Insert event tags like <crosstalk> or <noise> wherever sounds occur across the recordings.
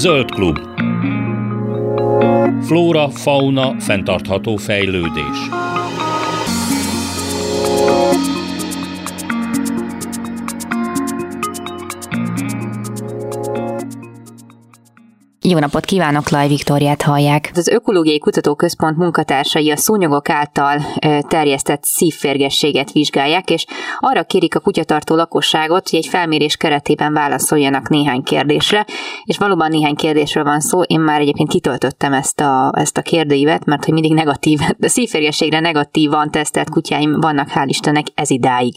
Zöld klub. Flóra, fauna, fenntartható fejlődés. Jó napot kívánok, Laj Viktoriát hallják. Az Ökológiai Kutatóközpont munkatársai a szúnyogok által terjesztett szívférgességet vizsgálják, és arra kérik a kutyatartó lakosságot, hogy egy felmérés keretében válaszoljanak néhány kérdésre, és valóban néhány kérdésről van szó. Én már egyébként kitöltöttem ezt a, ezt a kérdőívet, mert hogy mindig negatív, de szívférgességre negatívan tesztelt kutyáim vannak, hál' Istennek, ez idáig.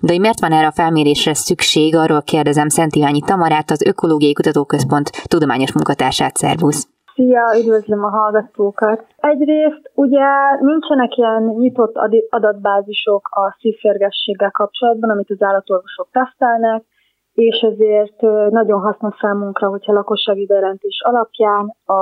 De hogy miért van erre a felmérésre szükség, arról kérdezem Szent Iványi Tamarát, az Ökológiai Kutatóközpont tudományos munkatárs adását, szervusz! Szia, üdvözlöm a hallgatókat! Egyrészt ugye nincsenek ilyen nyitott adatbázisok a szívférgességgel kapcsolatban, amit az állatorvosok tesztelnek, és ezért nagyon hasznos számunkra, hogyha lakossági bejelentés alapján a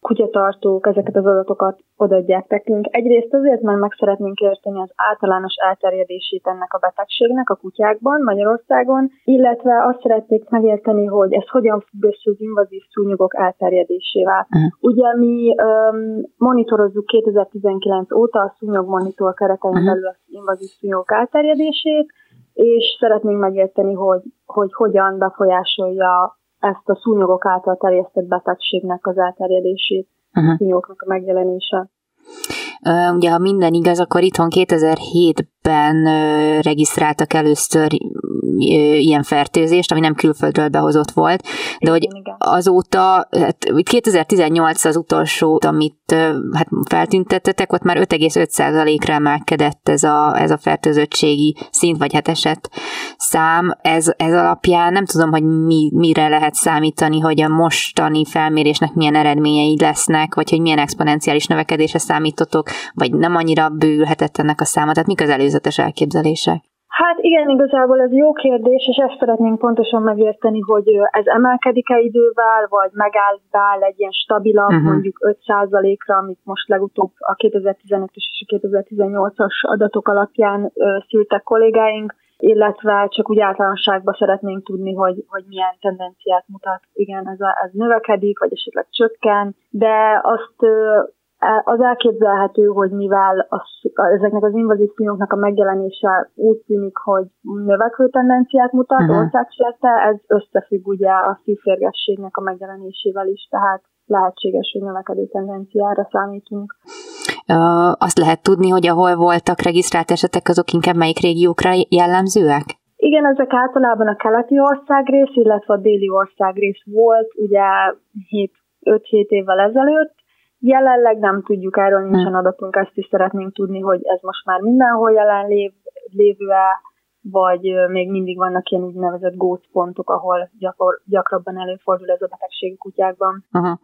kutyatartók ezeket az adatokat odaadják nekünk. Egyrészt azért, mert meg szeretnénk érteni az általános elterjedését ennek a betegségnek a kutyákban, Magyarországon, illetve azt szeretnék megérteni, hogy ez hogyan függ össze az invazív szúnyogok elterjedésével. Uh-huh. Ugye mi um, monitorozzuk 2019 óta a szúnyogmonitor keretein uh-huh. belül az invazív szúnyogok elterjedését, és szeretnénk megérteni, hogy, hogy hogyan befolyásolja ezt a szúnyogok által terjesztett betegségnek az elterjedését, uh-huh. szúnyogoknak a megjelenése. Ugye, ha minden igaz, akkor itthon 2007-ben uh, regisztráltak először ilyen fertőzést, ami nem külföldről behozott volt, de hogy azóta, hát 2018 az utolsó, amit hát feltüntettetek, ott már 5,5%-ra emelkedett ez a, ez a fertőzöttségi szint, vagy hát esett szám. Ez, ez alapján nem tudom, hogy mi, mire lehet számítani, hogy a mostani felmérésnek milyen eredményei lesznek, vagy hogy milyen exponenciális növekedésre számítotok, vagy nem annyira bőülhetett ennek a száma. Tehát mik az előzetes elképzelések? Hát igen, igazából ez jó kérdés, és ezt szeretnénk pontosan megérteni, hogy ez emelkedik-e idővel, vagy megáll egy ilyen stabilabb, uh-huh. mondjuk 5%-ra, amit most legutóbb a 2015-ös és a 2018-as adatok alapján ö, szültek kollégáink, illetve csak úgy általánosságban szeretnénk tudni, hogy, hogy milyen tendenciát mutat. Igen, ez, a, ez növekedik, vagy esetleg csökken, de azt az elképzelhető, hogy mivel az, ezeknek az invazív színoknak a megjelenése úgy tűnik, hogy növekvő tendenciát mutat uh-huh. országszerte, ez összefügg ugye a szívférgességnek a megjelenésével is, tehát lehetséges, hogy növekedő tendenciára számítunk. Uh, azt lehet tudni, hogy ahol voltak regisztrált esetek, azok inkább melyik régiókra jellemzőek? Igen, ezek általában a keleti országrész, illetve a déli országrész volt, ugye 5-7 évvel ezelőtt, Jelenleg nem tudjuk, erről nincsen adatunk, ezt is szeretnénk tudni, hogy ez most már mindenhol jelen lév, lévő-e, vagy még mindig vannak ilyen úgynevezett gócpontok, ahol gyakor, gyakrabban előfordul ez a betegség kutyákban. Uh-huh.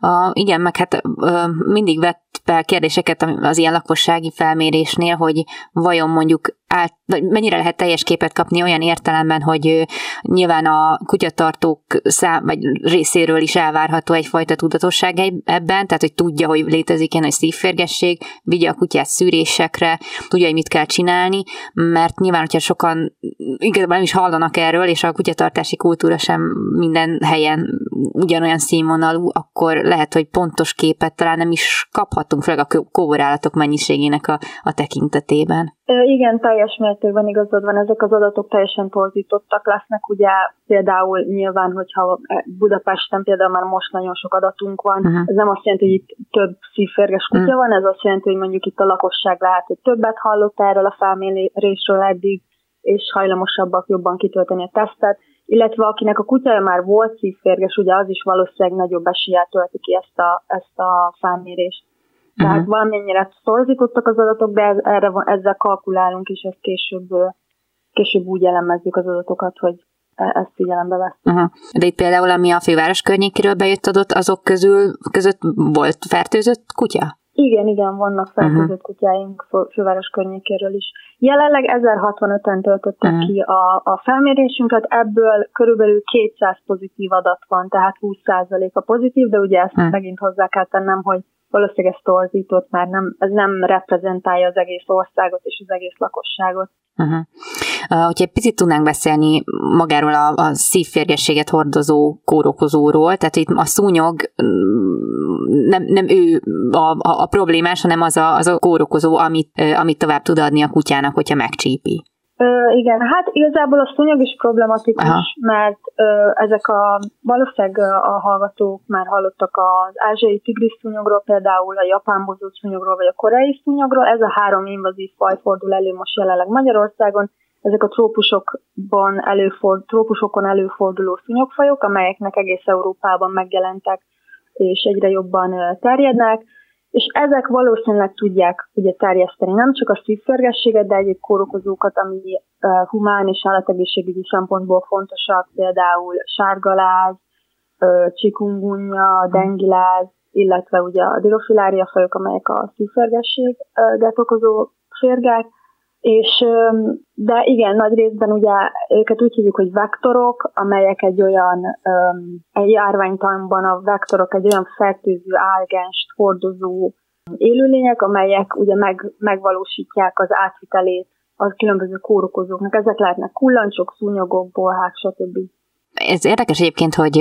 Uh, igen, meg hát uh, mindig vett fel kérdéseket az ilyen lakossági felmérésnél, hogy vajon mondjuk át, vagy mennyire lehet teljes képet kapni olyan értelemben, hogy nyilván a kutyatartók szám, vagy részéről is elvárható egyfajta tudatosság ebben, tehát hogy tudja, hogy létezik ilyen, hogy szívférgesség, vigye a kutyát szűrésekre, tudja, hogy mit kell csinálni, mert nyilván, hogyha sokan igazából nem is hallanak erről, és a kutyatartási kultúra sem minden helyen ugyanolyan színvonalú, akkor lehet, hogy pontos képet talán nem is kaphatunk, főleg a kóborállatok mennyiségének a, a tekintetében. Igen, teljes mértékben igazad van, ezek az adatok teljesen torzítottak lesznek, ugye például nyilván, hogyha Budapesten például már most nagyon sok adatunk van, uh-huh. ez nem azt jelenti, hogy itt több szívférges kutya uh-huh. van, ez azt jelenti, hogy mondjuk itt a lakosság lehet, hogy többet hallott erről a felmérésről eddig, és hajlamosabbak jobban kitölteni a tesztet, illetve akinek a kutyája már volt szívférges, ugye az is valószínűleg nagyobb eséllyel tölti ki ezt a, ezt a felmérést. Tehát uh-huh. valamennyire szorzítottak az adatok, de erre, ezzel kalkulálunk, és ezt később, később úgy elemezzük az adatokat, hogy e, ezt figyelembe vesz. Uh-huh. De itt például, ami a főváros környékéről bejött adott, azok közül között volt fertőzött kutya? Igen, igen, vannak fertőzött uh-huh. kutyáink főváros környékéről is. Jelenleg 1065-en töltöttek uh-huh. ki a, a felmérésünket, ebből körülbelül 200 pozitív adat van, tehát 20% a pozitív, de ugye ezt uh-huh. megint hozzá kell tennem, hogy valószínűleg ez torzított, már nem, ez nem reprezentálja az egész országot és az egész lakosságot. Uh-huh. Hogyha egy picit tudnánk beszélni magáról a, a szívférgességet hordozó kórokozóról, tehát itt a szúnyog mm, nem, nem ő a, a, a problémás, hanem az a, az a kórokozó, amit, amit tovább tud adni a kutyának, hogyha megcsípi. Ö, igen, hát igazából a szúnyog is problematikus, Aha. mert ö, ezek a, valószínűleg a hallgatók már hallottak az ázsiai tigris szúnyogról, például a japán bozó szúnyogról, vagy a koreai szúnyogról. Ez a három invazív faj fordul elő most jelenleg Magyarországon. Ezek a trópusokban előford, trópusokon előforduló szúnyogfajok, amelyeknek egész Európában megjelentek, és egyre jobban terjednek és ezek valószínűleg tudják ugye terjeszteni nem csak a szívförgességet, de egyéb kórokozókat, ami humán és állategészségügyi szempontból fontosak, például sárgaláz, uh, csikungunya, dengiláz, illetve ugye a dirofilária fajok, amelyek a szívförgességet okozó férgák, és, de igen, nagy részben ugye őket úgy hívjuk, hogy vektorok, amelyek egy olyan, egy járványtanban a vektorok egy olyan fertőző álgenst hordozó élőlények, amelyek ugye meg, megvalósítják az átvitelét a különböző kórokozóknak. Ezek lehetnek kullancsok, szúnyogok, bolhák, stb. Ez érdekes egyébként, hogy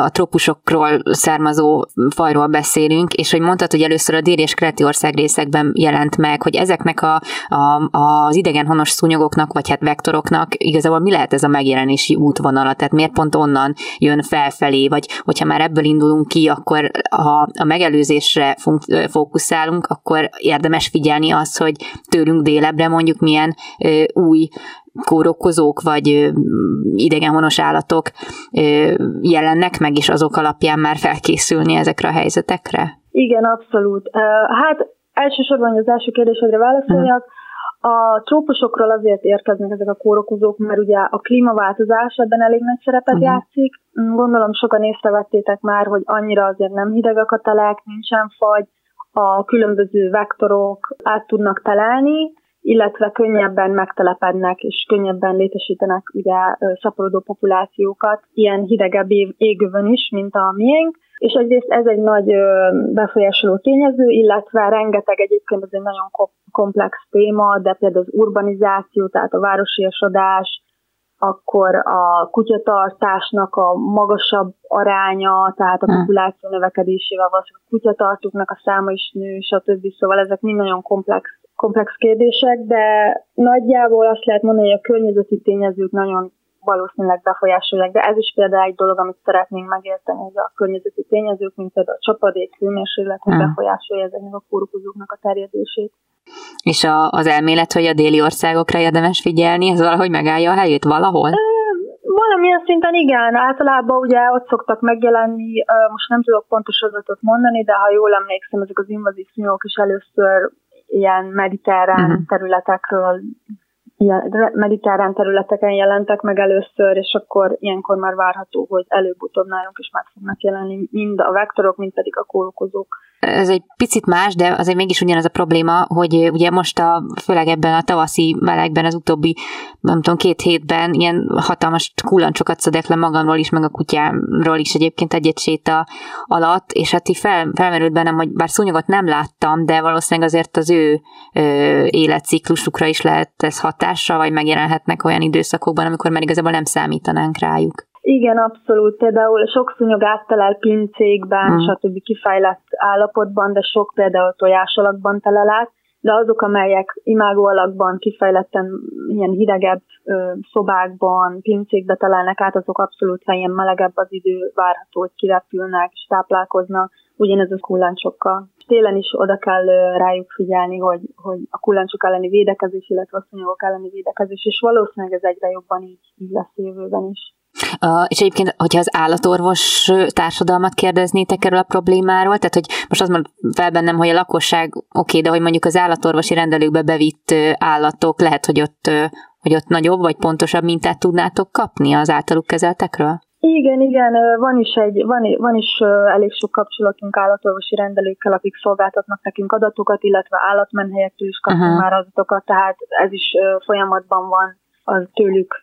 a trópusokról származó fajról beszélünk, és hogy mondtad, hogy először a dél- és keleti ország részekben jelent meg, hogy ezeknek a, a, az idegenhonos szúnyogoknak, vagy hát vektoroknak igazából mi lehet ez a megjelenési útvonala, tehát miért pont onnan jön felfelé, vagy hogyha már ebből indulunk ki, akkor ha a megelőzésre fókuszálunk, akkor érdemes figyelni azt, hogy tőlünk délebre mondjuk milyen új kórokozók vagy idegenhonos állatok jelennek meg, és azok alapján már felkészülni ezekre a helyzetekre? Igen, abszolút. Hát elsősorban, hogy az első kérdésedre válaszoljak, a trópusokról azért érkeznek ezek a kórokozók, mert ugye a klímaváltozás ebben elég nagy szerepet uh-huh. játszik. Gondolom sokan észrevettétek már, hogy annyira azért nem hidegek a telek, nincsen fagy, a különböző vektorok át tudnak telelni, illetve könnyebben megtelepednek és könnyebben létesítenek ugye szaporodó populációkat, ilyen hidegebb égövön is, mint a miénk, és egyrészt ez egy nagy befolyásoló tényező, illetve rengeteg egyébként ez egy nagyon komplex téma, de például az urbanizáció, tehát a városiasodás, akkor a kutyatartásnak a magasabb aránya, tehát a hm. populáció növekedésével valószínűleg a kutyatartóknak a száma is nő, stb. Szóval ezek mind nagyon komplex komplex kérdések, de nagyjából azt lehet mondani, hogy a környezeti tényezők nagyon valószínűleg befolyásolják, de ez is például egy dolog, amit szeretnénk megérteni, hogy a környezeti tényezők, mint például a csapadék, hőmérséklet, hogy hmm. befolyásolja ezeknek a kórokozóknak a terjedését. És a, az elmélet, hogy a déli országokra érdemes figyelni, ez valahogy megállja a helyét valahol? Valamilyen szinten igen, általában ugye ott szoktak megjelenni, most nem tudok pontos adatot mondani, de ha jól emlékszem, ezek az invazív szúnyogok is először ilyen mediterrán uh-huh. területekről, mediterrán területeken jelentek meg először, és akkor ilyenkor már várható, hogy előbb-utóbb nálunk is meg fognak jelenni mind a vektorok, mind pedig a kórokozók. Ez egy picit más, de azért mégis ugyanaz a probléma, hogy ugye most a, főleg ebben a tavaszi melegben, az utóbbi, nem tudom, két hétben ilyen hatalmas kullancsokat szedek le magamról is, meg a kutyámról is egyébként egy-egy séta alatt, és hát így fel, felmerült bennem, hogy bár szúnyogot nem láttam, de valószínűleg azért az ő ö, életciklusukra is lehet ez hatással, vagy megjelenhetnek olyan időszakokban, amikor már igazából nem számítanánk rájuk. Igen, abszolút. Például sok szúnyog áttelel pincékben, mm. stb. kifejlett állapotban, de sok például tojásalakban telel át, de azok, amelyek imágó alakban kifejletten ilyen hidegebb ö, szobákban, pincékbe telelnek át, azok abszolút helyen melegebb az idő, várható, hogy kirepülnek és táplálkoznak, ugyanez a kullancsokkal. Télen is oda kell rájuk figyelni, hogy, hogy a kullancsok elleni védekezés, illetve a szúnyogok elleni védekezés, és valószínűleg ez egyre jobban így, így lesz jövőben is. Uh, és egyébként, hogyha az állatorvos társadalmat kérdeznétek erről a problémáról, tehát hogy most az mond fel bennem, hogy a lakosság oké, okay, de hogy mondjuk az állatorvosi rendelőkbe bevitt állatok, lehet, hogy ott, hogy ott nagyobb vagy pontosabb mintát tudnátok kapni az általuk kezeltekről? Igen, igen, van is, egy, van, van is elég sok kapcsolatunk állatorvosi rendelőkkel, akik szolgáltatnak nekünk adatokat, illetve állatmenhelyektől is kapunk uh-huh. már adatokat, tehát ez is folyamatban van az tőlük,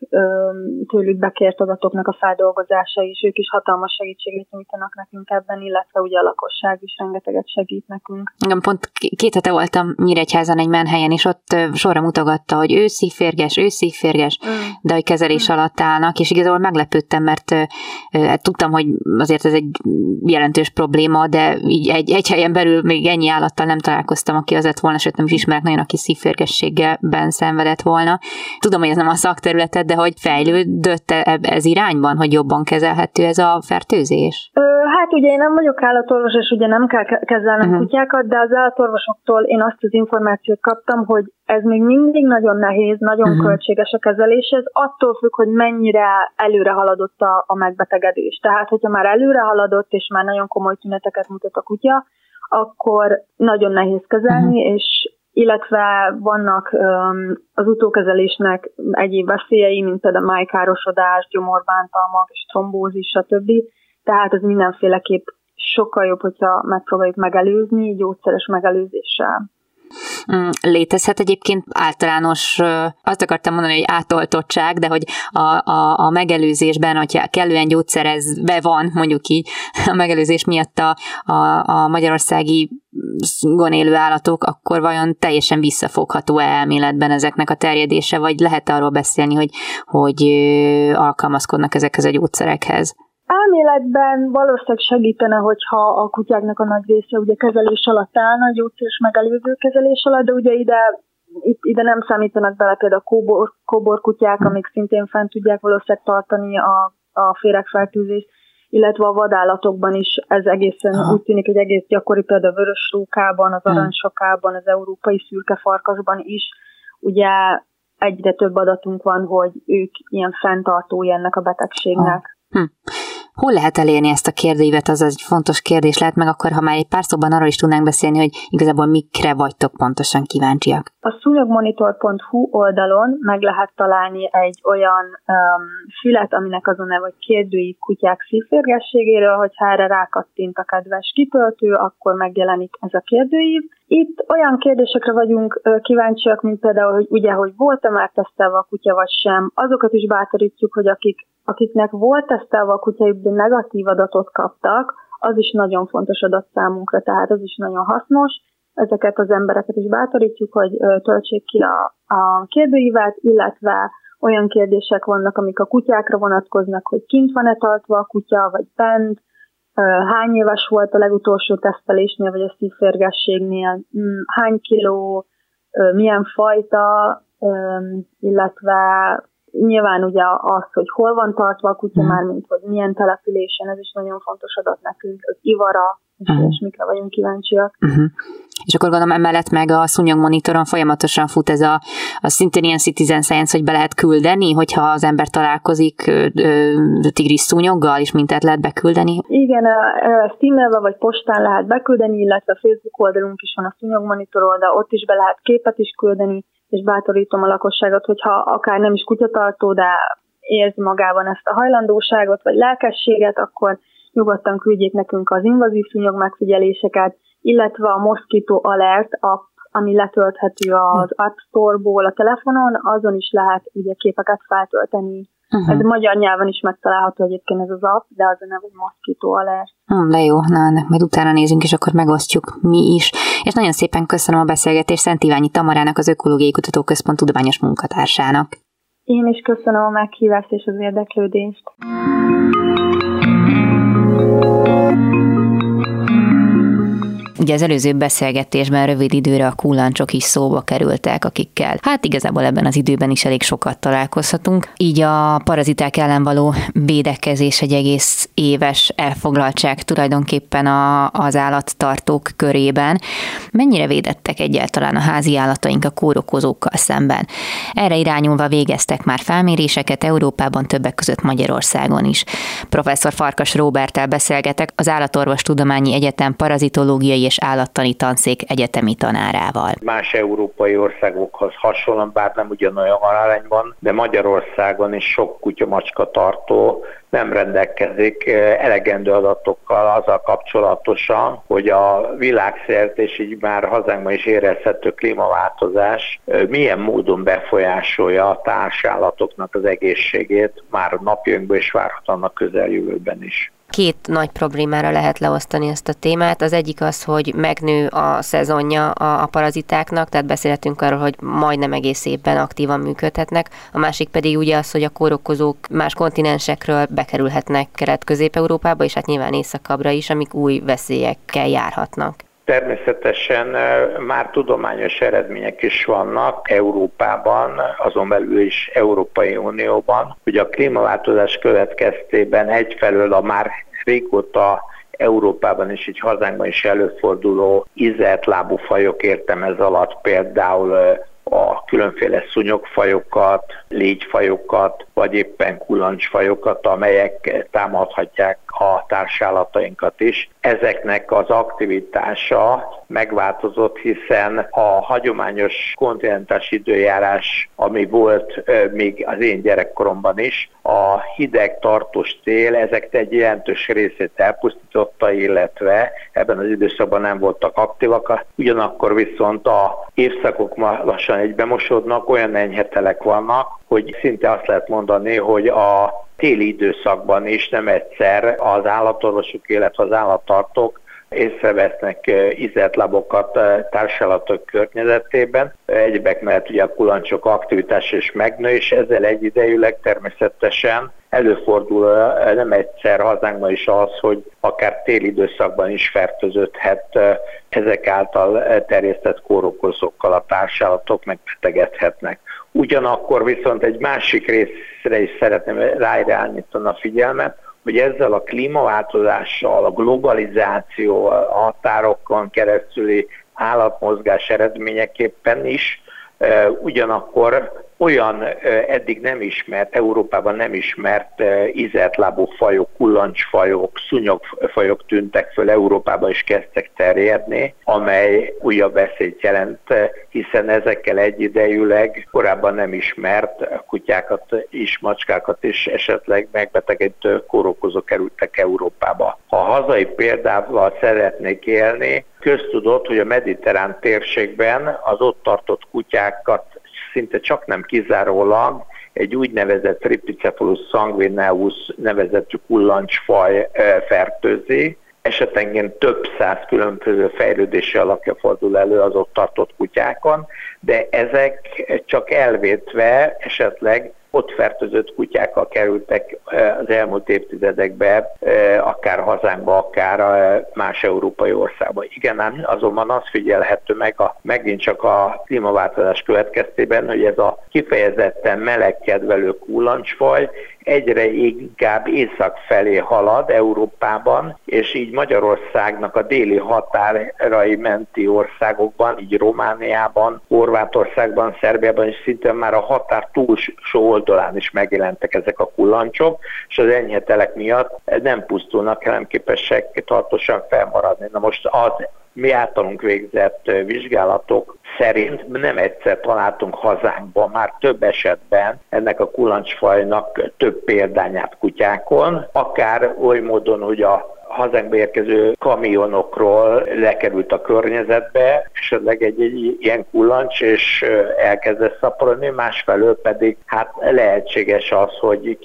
tőlük bekért adatoknak a feldolgozása is, ők is hatalmas segítséget nyújtanak nekünk ebben, illetve ugye a lakosság is rengeteget segít nekünk. Igen, pont két hete voltam Nyíregyházan egy menhelyen, és ott sorra mutogatta, hogy ő szívférges, ő szívférges, mm. de hogy kezelés mm. alatt állnak, és igazából meglepődtem, mert hát tudtam, hogy azért ez egy jelentős probléma, de így egy, egy helyen belül még ennyi állattal nem találkoztam, aki az lett volna, sőt nem is ismerek nagyon, aki szívférgességgel szenvedett volna. Tudom, hogy ez nem a szakterületed, de hogy fejlődött e, ez irányban, hogy jobban kezelhető ez a fertőzés? Ö, hát ugye én nem vagyok állatorvos, és ugye nem kell kezelnem uh-huh. kutyákat, de az állatorvosoktól én azt az információt kaptam, hogy ez még mindig nagyon nehéz, nagyon uh-huh. költséges a kezelés, ez attól függ, hogy mennyire előre haladott a, a megbetegedés. Tehát, hogyha már előre haladott, és már nagyon komoly tüneteket mutat a kutya, akkor nagyon nehéz kezelni, uh-huh. és illetve vannak az utókezelésnek egyéb veszélyei, mint például májkárosodás, gyomorbántalmak, és trombózis, stb. Tehát ez mindenféleképp sokkal jobb, hogyha megpróbáljuk megelőzni gyógyszeres megelőzéssel. Mm, létezhet egyébként általános, azt akartam mondani, hogy átoltottság, de hogy a, a, a megelőzésben, hogyha kellően gyógyszerezve van, mondjuk így, <laughs> a megelőzés miatt a, a, a magyarországi gon állatok, akkor vajon teljesen visszafogható-e elméletben ezeknek a terjedése, vagy lehet arról beszélni, hogy, hogy alkalmazkodnak ezekhez a gyógyszerekhez? Elméletben valószínűleg segítene, hogyha a kutyáknak a nagy része ugye kezelés alatt állna, gyógyszeres megelőző kezelés alatt, de ugye ide ide nem számítanak bele például a kóbor, kóbor kutyák, amik szintén fent tudják valószínűleg tartani a, a féregfertőzést, illetve a vadállatokban is ez egészen Aha. úgy tűnik, hogy egész gyakori például a vörös rókában, az hmm. aranysokában, az európai szürke farkasban is, ugye egyre több adatunk van, hogy ők ilyen fenntartói ennek a betegségnek. Hm. Hol lehet elérni ezt a kérdőívet, az egy fontos kérdés lehet, meg akkor, ha már egy pár szóban arról is tudnánk beszélni, hogy igazából mikre vagytok pontosan kíváncsiak. A szúnyogmonitor.hu oldalon meg lehet találni egy olyan um, fület, aminek azon neve, hogy kérdőív kutyák szívférgességéről, hogyha erre rákattint a kedves kitöltő, akkor megjelenik ez a kérdőív. Itt olyan kérdésekre vagyunk kíváncsiak, mint például, hogy ugye, hogy volt-e már tesztelve a kutya vagy sem. Azokat is bátorítjuk, hogy akik akiknek volt tesztelve a kutyajuk, de negatív adatot kaptak, az is nagyon fontos adat számunkra, tehát az is nagyon hasznos. Ezeket az embereket is bátorítjuk, hogy töltsék ki a, a kérdőívet, illetve olyan kérdések vannak, amik a kutyákra vonatkoznak, hogy kint van-e tartva a kutya, vagy bent, hány éves volt a legutolsó tesztelésnél, vagy a szívférgességnél, mm, hány kiló, milyen fajta, illetve Nyilván ugye az, hogy hol van tartva a kutya, mm. már mint hogy milyen településen, ez is nagyon fontos adat nekünk, az ivara, és uh-huh. mikre vagyunk kíváncsiak. Uh-huh. És akkor gondolom emellett meg a szúnyog monitoron folyamatosan fut ez a, a szintén ilyen citizen science, hogy be lehet küldeni, hogyha az ember találkozik tigris szúnyoggal, és mintát lehet beküldeni? Igen, ezt e-mailbe vagy postán lehet beküldeni, illetve a Facebook oldalunk is van a szúnyog monitor oldal, ott is be lehet képet is küldeni, és bátorítom a lakosságot, hogyha akár nem is kutyatartó, de érzi magában ezt a hajlandóságot vagy lelkességet, akkor nyugodtan küldjék nekünk az invazív szúnyog megfigyeléseket, illetve a Mosquito Alert app, ami letölthető az App Store-ból a telefonon, azon is lehet ugye képeket feltölteni. Uh-huh. Ez magyar nyelven is megtalálható egyébként ez az app, de az a neve, hogy Mosquito Alert. Hmm, de jó, na ennek majd utána nézünk, és akkor megosztjuk mi is. És nagyon szépen köszönöm a beszélgetést Szent Iványi Tamarának, az Ökológiai Kutatóközpont tudományos munkatársának. Én is köszönöm a meghívást és az érdeklődést. Ugye az előző beszélgetésben rövid időre a kullancsok is szóba kerültek, akikkel hát igazából ebben az időben is elég sokat találkozhatunk. Így a paraziták ellen való védekezés egy egész éves elfoglaltság tulajdonképpen a, az állattartók körében. Mennyire védettek egyáltalán a házi állataink a kórokozókkal szemben? Erre irányulva végeztek már felméréseket Európában, többek között Magyarországon is. Professzor Farkas Róbertel beszélgetek az Állatorvos Tudományi Egyetem parazitológiai és és állattani tanszék egyetemi tanárával. Más európai országokhoz hasonlóan, bár nem ugyanolyan arányban, de Magyarországon is sok kutya-macska tartó nem rendelkezik elegendő adatokkal azzal kapcsolatosan, hogy a világszert és így már hazánkban is érezhető klímaváltozás milyen módon befolyásolja a társállatoknak az egészségét már napjainkban is várhatóan a közeljövőben is két nagy problémára lehet leosztani ezt a témát. Az egyik az, hogy megnő a szezonja a, a parazitáknak, tehát beszélhetünk arról, hogy majdnem egész évben aktívan működhetnek. A másik pedig ugye az, hogy a kórokozók más kontinensekről bekerülhetnek Kelet-Közép-Európába, és hát nyilván északabbra is, amik új veszélyekkel járhatnak. Természetesen már tudományos eredmények is vannak Európában, azon belül is Európai Unióban, hogy a klímaváltozás következtében egyfelől a már régóta Európában és így hazánkban is előforduló izelt lábú fajok értem ez alatt például a különféle szúnyogfajokat, légyfajokat, vagy éppen kulancsfajokat, amelyek támadhatják a társállatainkat is. Ezeknek az aktivitása megváltozott, hiszen a hagyományos kontinentás időjárás, ami volt még az én gyerekkoromban is, a hideg tartós tél ezek egy jelentős részét elpusztította, illetve ebben az időszakban nem voltak aktívak, ugyanakkor viszont a évszakok ma lassan egybemosodnak, olyan enyhetelek vannak, hogy szinte azt lehet mondani, hogy a téli időszakban is nem egyszer az állatorvosok, illetve az állattartók észrevesznek izetlabokat társalatok környezetében. Egyebek mellett ugye a kulancsok aktivitás is megnő, és ezzel egyidejűleg természetesen előfordul nem egyszer hazánkban is az, hogy akár téli időszakban is fertőződhet ezek által terjesztett kórokozókkal a társállatok megbetegedhetnek. Ugyanakkor viszont egy másik részre is szeretném ráirányítani a figyelmet, hogy ezzel a klímaváltozással, a globalizáció, a határokon keresztüli állatmozgás eredményeképpen is ugyanakkor olyan eddig nem ismert, Európában nem ismert ízeltlábú fajok, kullancsfajok, szúnyogfajok tűntek föl, Európában is kezdtek terjedni, amely újabb veszélyt jelent, hiszen ezekkel egyidejűleg korábban nem ismert kutyákat is, macskákat is esetleg megbetegedő kórokozók kerültek Európába. Ha hazai példával szeretnék élni, köztudott, hogy a mediterrán térségben az ott tartott kutyákat szinte csak nem kizárólag egy úgynevezett Tripicephalus sanguineus nevezetű kullancsfaj fertőzi, esetenként több száz különböző fejlődési alakja fordul elő az ott tartott kutyákon, de ezek csak elvétve esetleg ott fertőzött kutyákkal kerültek az elmúlt évtizedekben, akár hazánkba, akár más európai országba. Igen, ám azonban az figyelhető meg a, megint csak a klímaváltozás következtében, hogy ez a kifejezetten melegkedvelő kullancsfaj egyre inkább észak felé halad Európában, és így Magyarországnak a déli határai menti országokban, így Romániában, Horvátországban, Szerbiában és szinte már a határ túlsó oldalán is megjelentek ezek a kullancsok, és az enyhe telek miatt nem pusztulnak, hanem képesek tartósan felmaradni. Na most az mi általunk végzett vizsgálatok szerint nem egyszer találtunk hazánkban már több esetben ennek a kulancsfajnak több példányát kutyákon, akár oly módon, hogy a hazánkba érkező kamionokról lekerült a környezetbe, esetleg egy, egy ilyen kullancs, és elkezdett szaporodni, másfelől pedig hát lehetséges az, hogy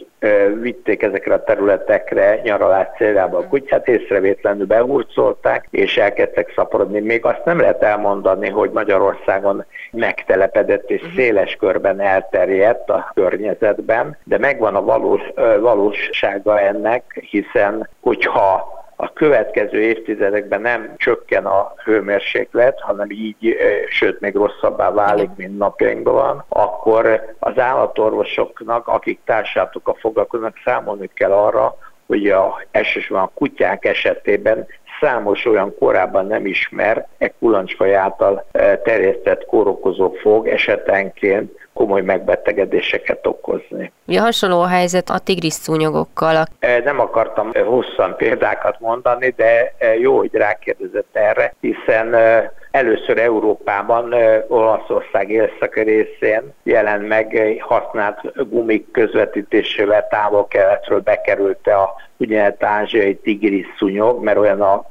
vitték ezekre a területekre nyaralás céljába a kutyát, észrevétlenül behurcolták, és elkezdtek szaporodni. Még azt nem lehet elmondani, hogy Magyarországon megtelepedett és mhm. széles körben elterjedt a környezetben, de megvan a valós, valósága ennek, hiszen hogyha a következő évtizedekben nem csökken a hőmérséklet, hanem így, sőt még rosszabbá válik, mint napjainkban van, akkor az állatorvosoknak, akik társadalmakkal foglalkoznak, számolni kell arra, hogy a, elsősorban a kutyák esetében számos olyan korábban nem ismert, e kulancsfaj által terjesztett kórokozó fog esetenként komoly megbetegedéseket okozni. Ugye hasonló a helyzet a tigris szúnyogokkal. Nem akartam hosszan példákat mondani, de jó, hogy rákérdezett erre, hiszen először Európában, Olaszország északi részén jelent meg használt gumik közvetítésével távol-keletről bekerült a úgynevezett ázsiai tigris szúnyog, mert olyan a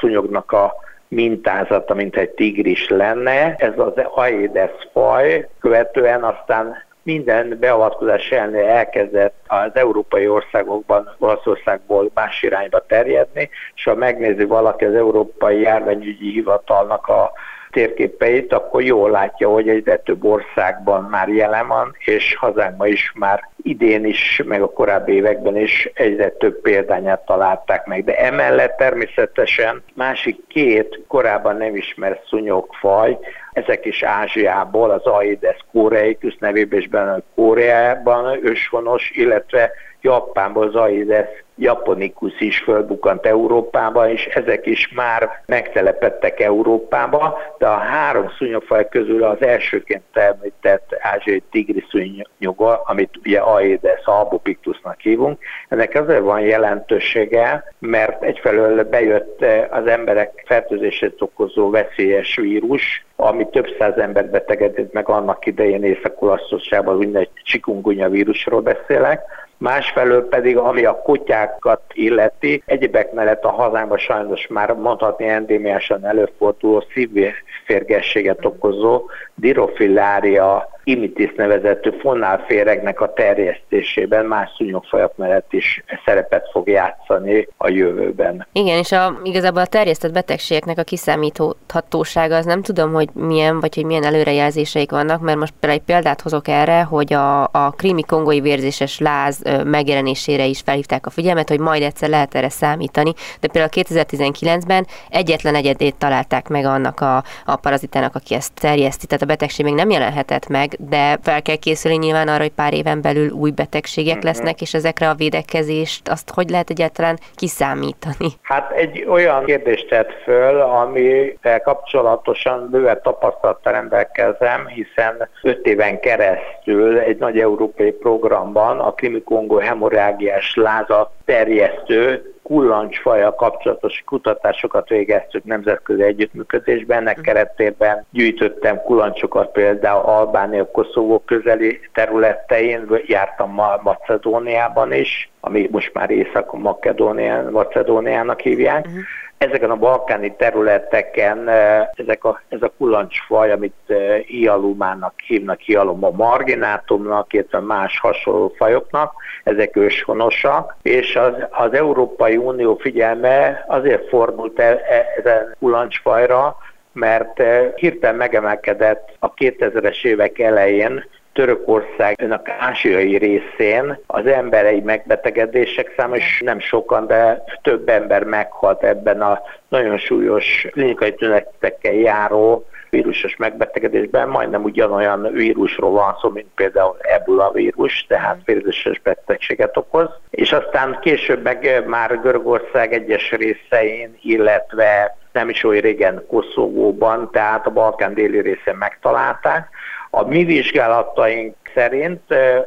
szúnyognak a mintázata, mint egy tigris lenne. Ez az Aedes faj, követően aztán minden beavatkozás ellenére elkezdett az európai országokban, Olaszországból más irányba terjedni, és ha megnézi valaki az Európai Járványügyi Hivatalnak a térképeit, akkor jól látja, hogy egyre több országban már jelen van, és hazánkban is már idén is, meg a korábbi években is egyre több példányát találták meg. De emellett természetesen másik két korábban nem ismert szúnyogfaj, ezek is Ázsiából, az Aedes koreicus nevében is benne Koreában őshonos, illetve Japánból az Aedes japonicus is fölbukant Európába, és ezek is már megtelepettek Európába, de a három szúnyogfaj közül az elsőként említett ázsiai tigri szúnyoga, amit ugye Aedes albopictusnak hívunk, ennek azért van jelentősége, mert egyfelől bejött az emberek fertőzését okozó veszélyes vírus, ami több száz embert betegedett meg annak idején Észak-Olaszországban, úgynevezett csikungunya vírusról beszélek, másfelől pedig, ami a kutyákat illeti, egyebek mellett a hazámban sajnos már mondhatni endémiásan előforduló szívférgességet okozó dirofillária imitis nevezetű fonálféregnek a terjesztésében más szúnyogfajok mellett is szerepet fog játszani a jövőben. Igen, és a, igazából a terjesztett betegségeknek a kiszámíthatósága az nem tudom, hogy milyen, vagy hogy milyen előrejelzéseik vannak, mert most például egy példát hozok erre, hogy a, a krimi kongói vérzéses láz megjelenésére is felhívták a figyelmet, hogy majd egyszer lehet erre számítani, de például 2019-ben egyetlen egyedét találták meg annak a, a parazitának, aki ezt terjeszti, tehát a betegség még nem jelenhetett meg, de fel kell készülni nyilván arra, hogy pár éven belül új betegségek uh-huh. lesznek, és ezekre a védekezést azt hogy lehet egyáltalán kiszámítani? Hát egy olyan kérdést tett föl, ami kapcsolatosan bőven tapasztalattal rendelkezem, hiszen öt éven keresztül egy nagy európai programban a Krimikongó hemorágiás láza terjesztő kullancsfaja kapcsolatos kutatásokat végeztük nemzetközi együttműködésben. Ennek mhm. keretében gyűjtöttem kulancsokat például Albánia, Koszovó közeli területein, jártam Macedóniában is, ami most már Észak-Macedóniának hívják. Uh-huh ezeken a balkáni területeken ezek a, ez a kulancsfaj, amit hialumának hívnak, hialuma marginátumnak, illetve más hasonló fajoknak, ezek őshonosak, és az, az Európai Unió figyelme azért fordult el e, ezen kulancsfajra, mert hirtelen megemelkedett a 2000-es évek elején Törökországnak ázsiai részén az emberei megbetegedések száma, és nem sokan, de több ember meghalt ebben a nagyon súlyos klinikai tünetekkel járó vírusos megbetegedésben majdnem ugyanolyan vírusról van szó, mint például Ebola vírus, tehát vírusos betegséget okoz. És aztán később meg már Görögország egyes részein, illetve nem is olyan régen Koszovóban, tehát a Balkán déli részén megtalálták, a mi vizsgálataink szerint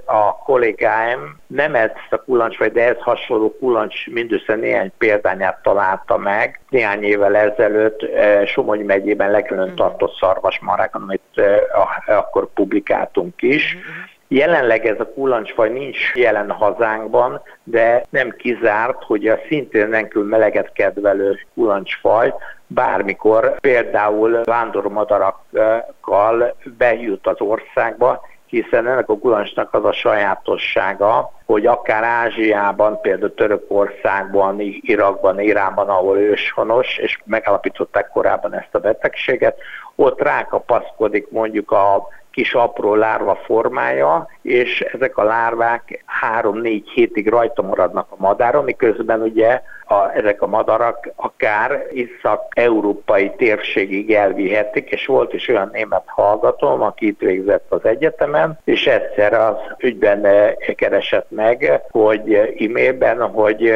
a kollégáim nem ezt a kulancs, vagy de ez hasonló kulancs mindössze néhány példányát találta meg. Néhány évvel ezelőtt Somogy megyében lekülön mhm. tartott szarvasmarákon, amit akkor publikáltunk is. Mhm. Jelenleg ez a kullancsfaj nincs jelen hazánkban, de nem kizárt, hogy a szintén nenkül meleget kedvelő kullancsfaj bármikor például vándormadarakkal bejut az országba, hiszen ennek a gulancsnak az a sajátossága, hogy akár Ázsiában, például Törökországban, Irakban, Iránban, ahol őshonos, és megállapították korábban ezt a betegséget, ott rákapaszkodik mondjuk a kis apró lárva formája, és ezek a lárvák három-négy hétig rajta maradnak a madáron, miközben ugye a, ezek a madarak akár észak-európai térségig elvihetik, és volt is olyan német hallgatóm, aki itt végzett az egyetemen, és egyszer az ügyben keresett meg, hogy e-mailben, hogy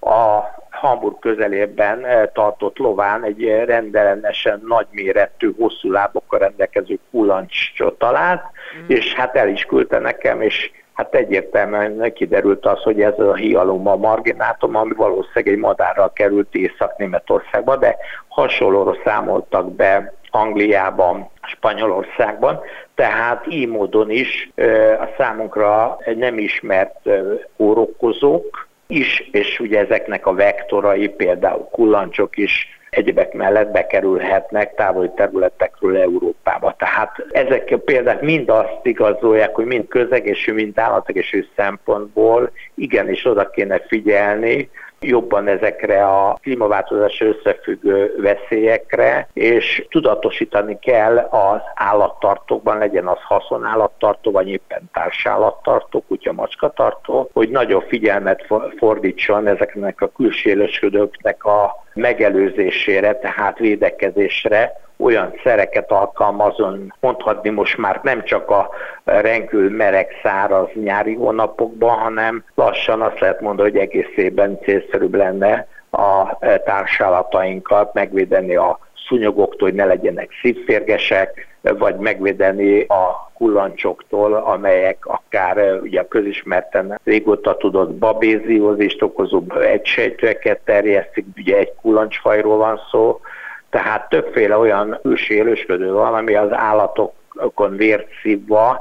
a Hamburg közelében tartott lován egy rendellenesen nagyméretű, hosszú lábokkal rendelkező kulancsot talált, mm. és hát el is küldte nekem, és hát egyértelműen kiderült az, hogy ez a hialoma marginátum, ami valószínűleg egy madárral került Észak-Németországba, de hasonlóra számoltak be Angliában, Spanyolországban, tehát így módon is a számunkra nem ismert kórokozók is, és ugye ezeknek a vektorai, például kullancsok is egyebek mellett bekerülhetnek távoli területekről Európába. Tehát ezek a példák mind azt igazolják, hogy mind közegészség, mind állategészség szempontból igenis oda kéne figyelni, jobban ezekre a klímaváltozás összefüggő veszélyekre, és tudatosítani kell az állattartókban, legyen az haszonállattartó, vagy éppen társállattartó, kutya, macskatartó, hogy nagyobb figyelmet fordítson ezeknek a külsélősködőknek a megelőzésére, tehát védekezésre, olyan szereket alkalmazon, mondhatni most már nem csak a renkül meleg, száraz nyári hónapokban, hanem lassan azt lehet mondani, hogy egész évben célszerűbb lenne a társálatainkat megvédeni a szúnyogoktól, hogy ne legyenek szívférgesek, vagy megvédeni a kullancsoktól, amelyek akár ugye a közismerten régóta tudott babéziózist okozó egysejtőeket terjesztik, ugye egy kullancsfajról van szó, tehát többféle olyan ősi élősködő van, ami az állatokon vért szívva,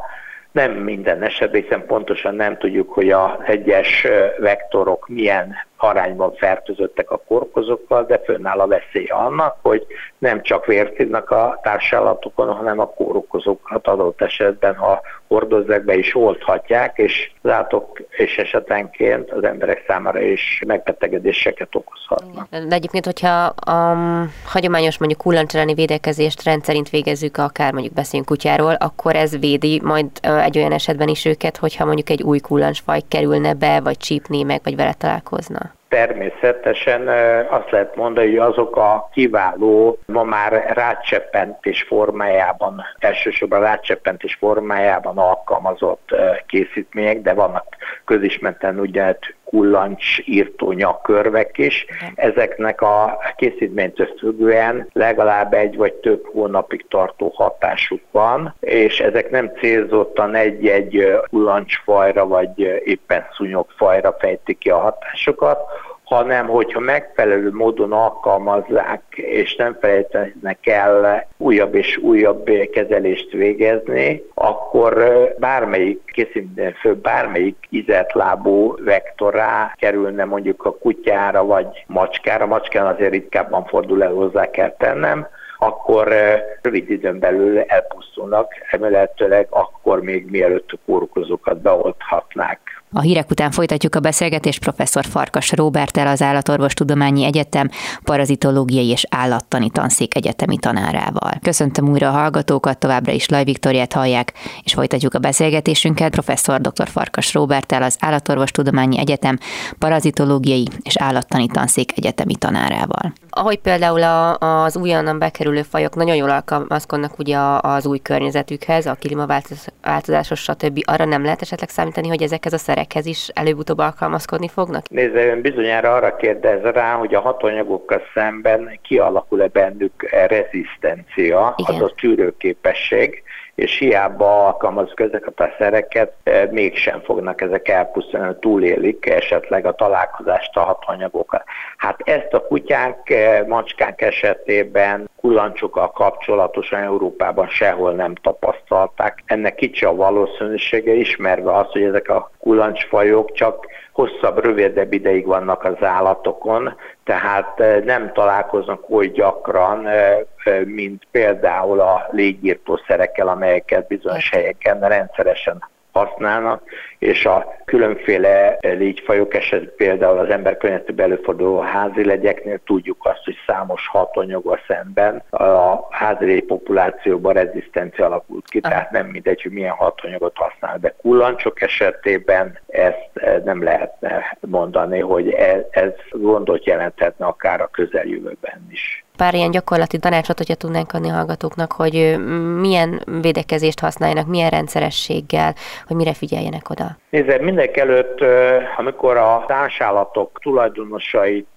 nem minden esetben, hiszen pontosan nem tudjuk, hogy a egyes vektorok milyen arányban fertőzöttek a korkozókkal, de fönnáll a veszély annak, hogy nem csak vérszívnak a társadalmatokon, hanem a kórokozókat adott esetben, ha hordozzák be is oldhatják, és látok és esetenként az emberek számára is megbetegedéseket okozhatnak. De egyébként, hogyha a hagyományos mondjuk kullancsrani védekezést rendszerint végezzük, akár mondjuk beszéljünk kutyáról, akkor ez védi majd egy olyan esetben is őket, hogyha mondjuk egy új kullancsfaj kerülne be, vagy csípné meg, vagy vele találkozna? Természetesen azt lehet mondani, hogy azok a kiváló, ma már rácseppentés formájában, elsősorban rácseppentés formájában alkalmazott készítmények, de vannak közismerten ugye kullancs írtó nyakkörvek is. Ezeknek a készítménytől függően legalább egy vagy több hónapig tartó hatásuk van, és ezek nem célzottan egy-egy kullancsfajra vagy éppen szúnyogfajra fejtik ki a hatásokat, hanem hogyha megfelelő módon alkalmazzák, és nem felejtenek el újabb és újabb kezelést végezni, akkor bármelyik készítmény fő, bármelyik izetlábú vektorá kerülne mondjuk a kutyára vagy macskára, macskán azért ritkábban fordul el, hozzá kell tennem, akkor rövid időn belül elpusztulnak, remélhetőleg akkor még mielőtt a kórokozókat beolthatnák. A hírek után folytatjuk a beszélgetést professzor Farkas Róbertel, az Állatorvostudományi Egyetem parazitológiai és állattani tanszék egyetemi tanárával. Köszöntöm újra a hallgatókat, továbbra is Laj Viktoriát hallják, és folytatjuk a beszélgetésünket professzor dr. Farkas Róbertel, az Állatorvostudományi Egyetem parazitológiai és állattani tanszék egyetemi tanárával. Ahogy például a, az újonnan bekerülő fajok nagyon jól alkalmazkodnak ugye az új környezetükhez, a klímaváltozásos, stb. Arra nem lehet esetleg számítani, hogy ezekhez a szerek szerekhez is előbb-utóbb alkalmazkodni fognak? Nézze, ön bizonyára arra kérdez rá, hogy a hatóanyagokkal szemben kialakul-e bennük rezisztencia, Igen. azaz tűrőképesség, és hiába alkalmazunk ezeket a szereket, e, mégsem fognak ezek elpusztulni, túlélik esetleg a találkozást a hatóanyagokkal. Hát ezt a kutyánk, e, macskánk esetében kullancsokkal kapcsolatosan Európában sehol nem tapasztalták. Ennek kicsi a valószínűsége, ismerve azt, hogy ezek a kullancsfajok csak hosszabb, rövidebb ideig vannak az állatokon, tehát eh, nem találkoznak oly gyakran, eh, eh, mint például a légírtószerekkel, amelyeket bizonyos helyeken rendszeresen használnak, és a különféle légyfajok eset például az ember környezetében előforduló házi legyeknél tudjuk azt, hogy számos hatanyaggal szemben a házi populációban rezisztencia alakult ki, tehát nem mindegy, hogy milyen hatanyagot használ, de kullancsok esetében ezt nem lehetne mondani, hogy ez, ez gondot jelenthetne akár a közeljövőben is pár ilyen gyakorlati tanácsot, hogyha tudnánk adni hallgatóknak, hogy milyen védekezést használjanak, milyen rendszerességgel, hogy mire figyeljenek oda? Nézd, mindenek előtt, amikor a társállatok tulajdonosait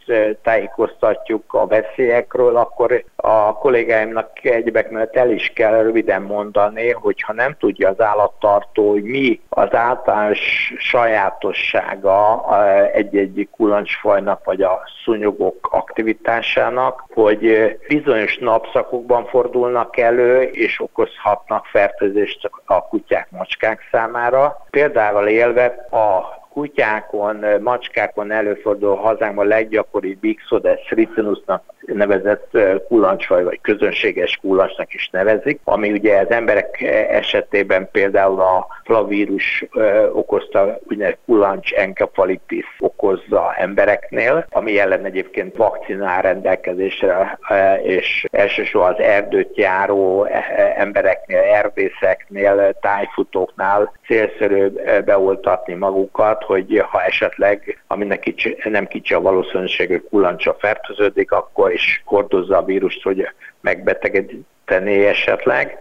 tájékoztatjuk a veszélyekről, akkor a kollégáimnak egyebek mellett el is kell röviden mondani, hogy ha nem tudja az állattartó, hogy mi az általános sajátossága egy-egy kulancsfajnak vagy a szúnyogok aktivitásának, hogy bizonyos napszakokban fordulnak elő, és okozhatnak fertőzést a kutyák, macskák számára. Például élve a kutyákon, macskákon előforduló hazánkban leggyakoribb Ixodes ricinusnak nevezett kulancsfaj, vagy közönséges kulancsnak is nevezik, ami ugye az emberek esetében például a flavírus okozta úgynevezett kulancs enkefalitis okozza embereknél, ami ellen egyébként vakcinál rendelkezésre, és elsősorban az erdőt járó embereknél, erdészeknél, tájfutóknál célszerű beoltatni magukat, hogy ha esetleg, aminek kicsi, nem kicsi a valószínűség, hogy kulancsa fertőződik, akkor is hordozza a vírust, hogy megbetegedíteni esetleg.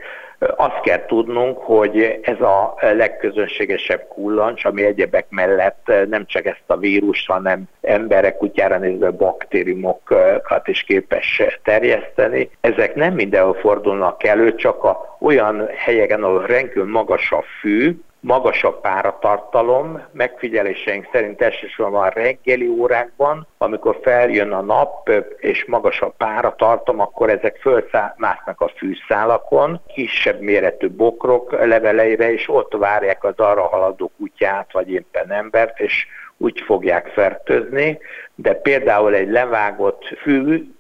Azt kell tudnunk, hogy ez a legközönségesebb kullancs, ami egyebek mellett nem csak ezt a vírust, hanem emberek kutyára nézve baktériumokat is képes terjeszteni. Ezek nem mindenhol fordulnak elő, csak a olyan helyeken, ahol rendkívül magas a fű, magasabb páratartalom, megfigyeléseink szerint elsősorban a reggeli órákban, amikor feljön a nap és magasabb páratartom, akkor ezek fölmásznak a fűszálakon, kisebb méretű bokrok leveleire, és ott várják az arra haladó kutyát, vagy éppen embert, és úgy fogják fertőzni, de például egy levágott fű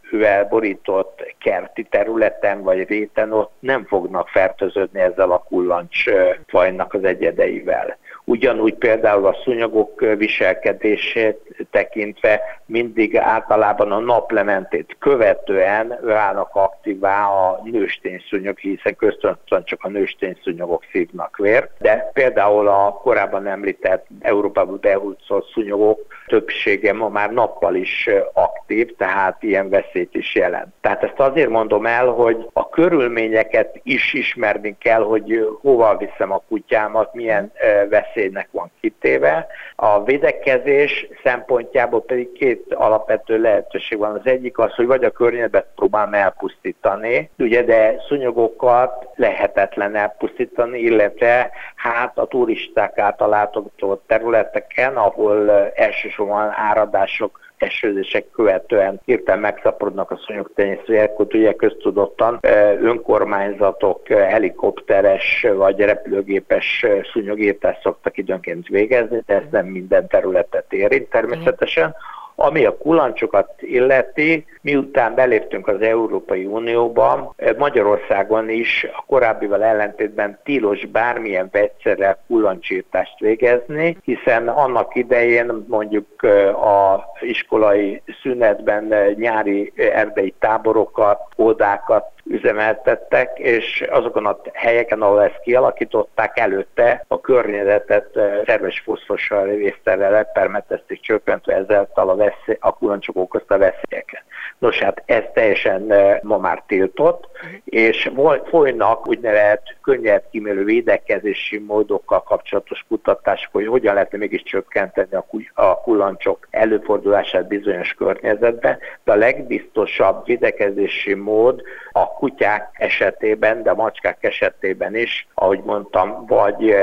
borított kerti területen vagy réten ott nem fognak fertőződni ezzel a kullancs fajnak az egyedeivel. Ugyanúgy például a szúnyogok viselkedését tekintve mindig általában a naplementét követően válnak aktívá a nőstényszúnyog, hiszen köztönösen csak a nőstényszúnyogok szívnak vér. De például a korábban említett Európában behúzott szúnyogok többsége ma már nappal is aktív, tehát ilyen veszélyt is jelent. Tehát ezt azért mondom el, hogy a körülményeket is ismerni kell, hogy hova viszem a kutyámat, milyen veszély veszélynek van kitéve. A védekezés szempontjából pedig két alapvető lehetőség van. Az egyik az, hogy vagy a környezetet próbálom elpusztítani, ugye, de szúnyogokat lehetetlen elpusztítani, illetve hát a turisták által látogatott területeken, ahol elsősorban áradások esőzések követően hirtelen megszaporodnak a szúnyogtenyésztőjek, akkor ugye köztudottan önkormányzatok helikopteres vagy repülőgépes szúnyogírtást szoktak időnként végezni, de ez nem minden területet érint természetesen. Ami a kulancsokat illeti, miután beléptünk az Európai Unióba, Magyarországon is a korábbival ellentétben tilos bármilyen vegyszerrel kullancsírtást végezni, hiszen annak idején mondjuk a iskolai szünetben nyári erdei táborokat, ódákat üzemeltettek, és azokon a helyeken, ahol ezt kialakították, előtte a környezetet szerves foszfossal, vészterrel lepermetezték csökkentve ezáltal a, veszély, a kulancsok okozta veszélyeket. Nos hát ez teljesen ma már tiltott, és folynak úgynevezett könnyed kimélő védekezési módokkal kapcsolatos kutatások, hogy hogyan lehetne mégis csökkenteni a kullancsok előfordulását bizonyos környezetben, de a legbiztosabb védekezési mód a kutyák esetében, de a macskák esetében is, ahogy mondtam, vagy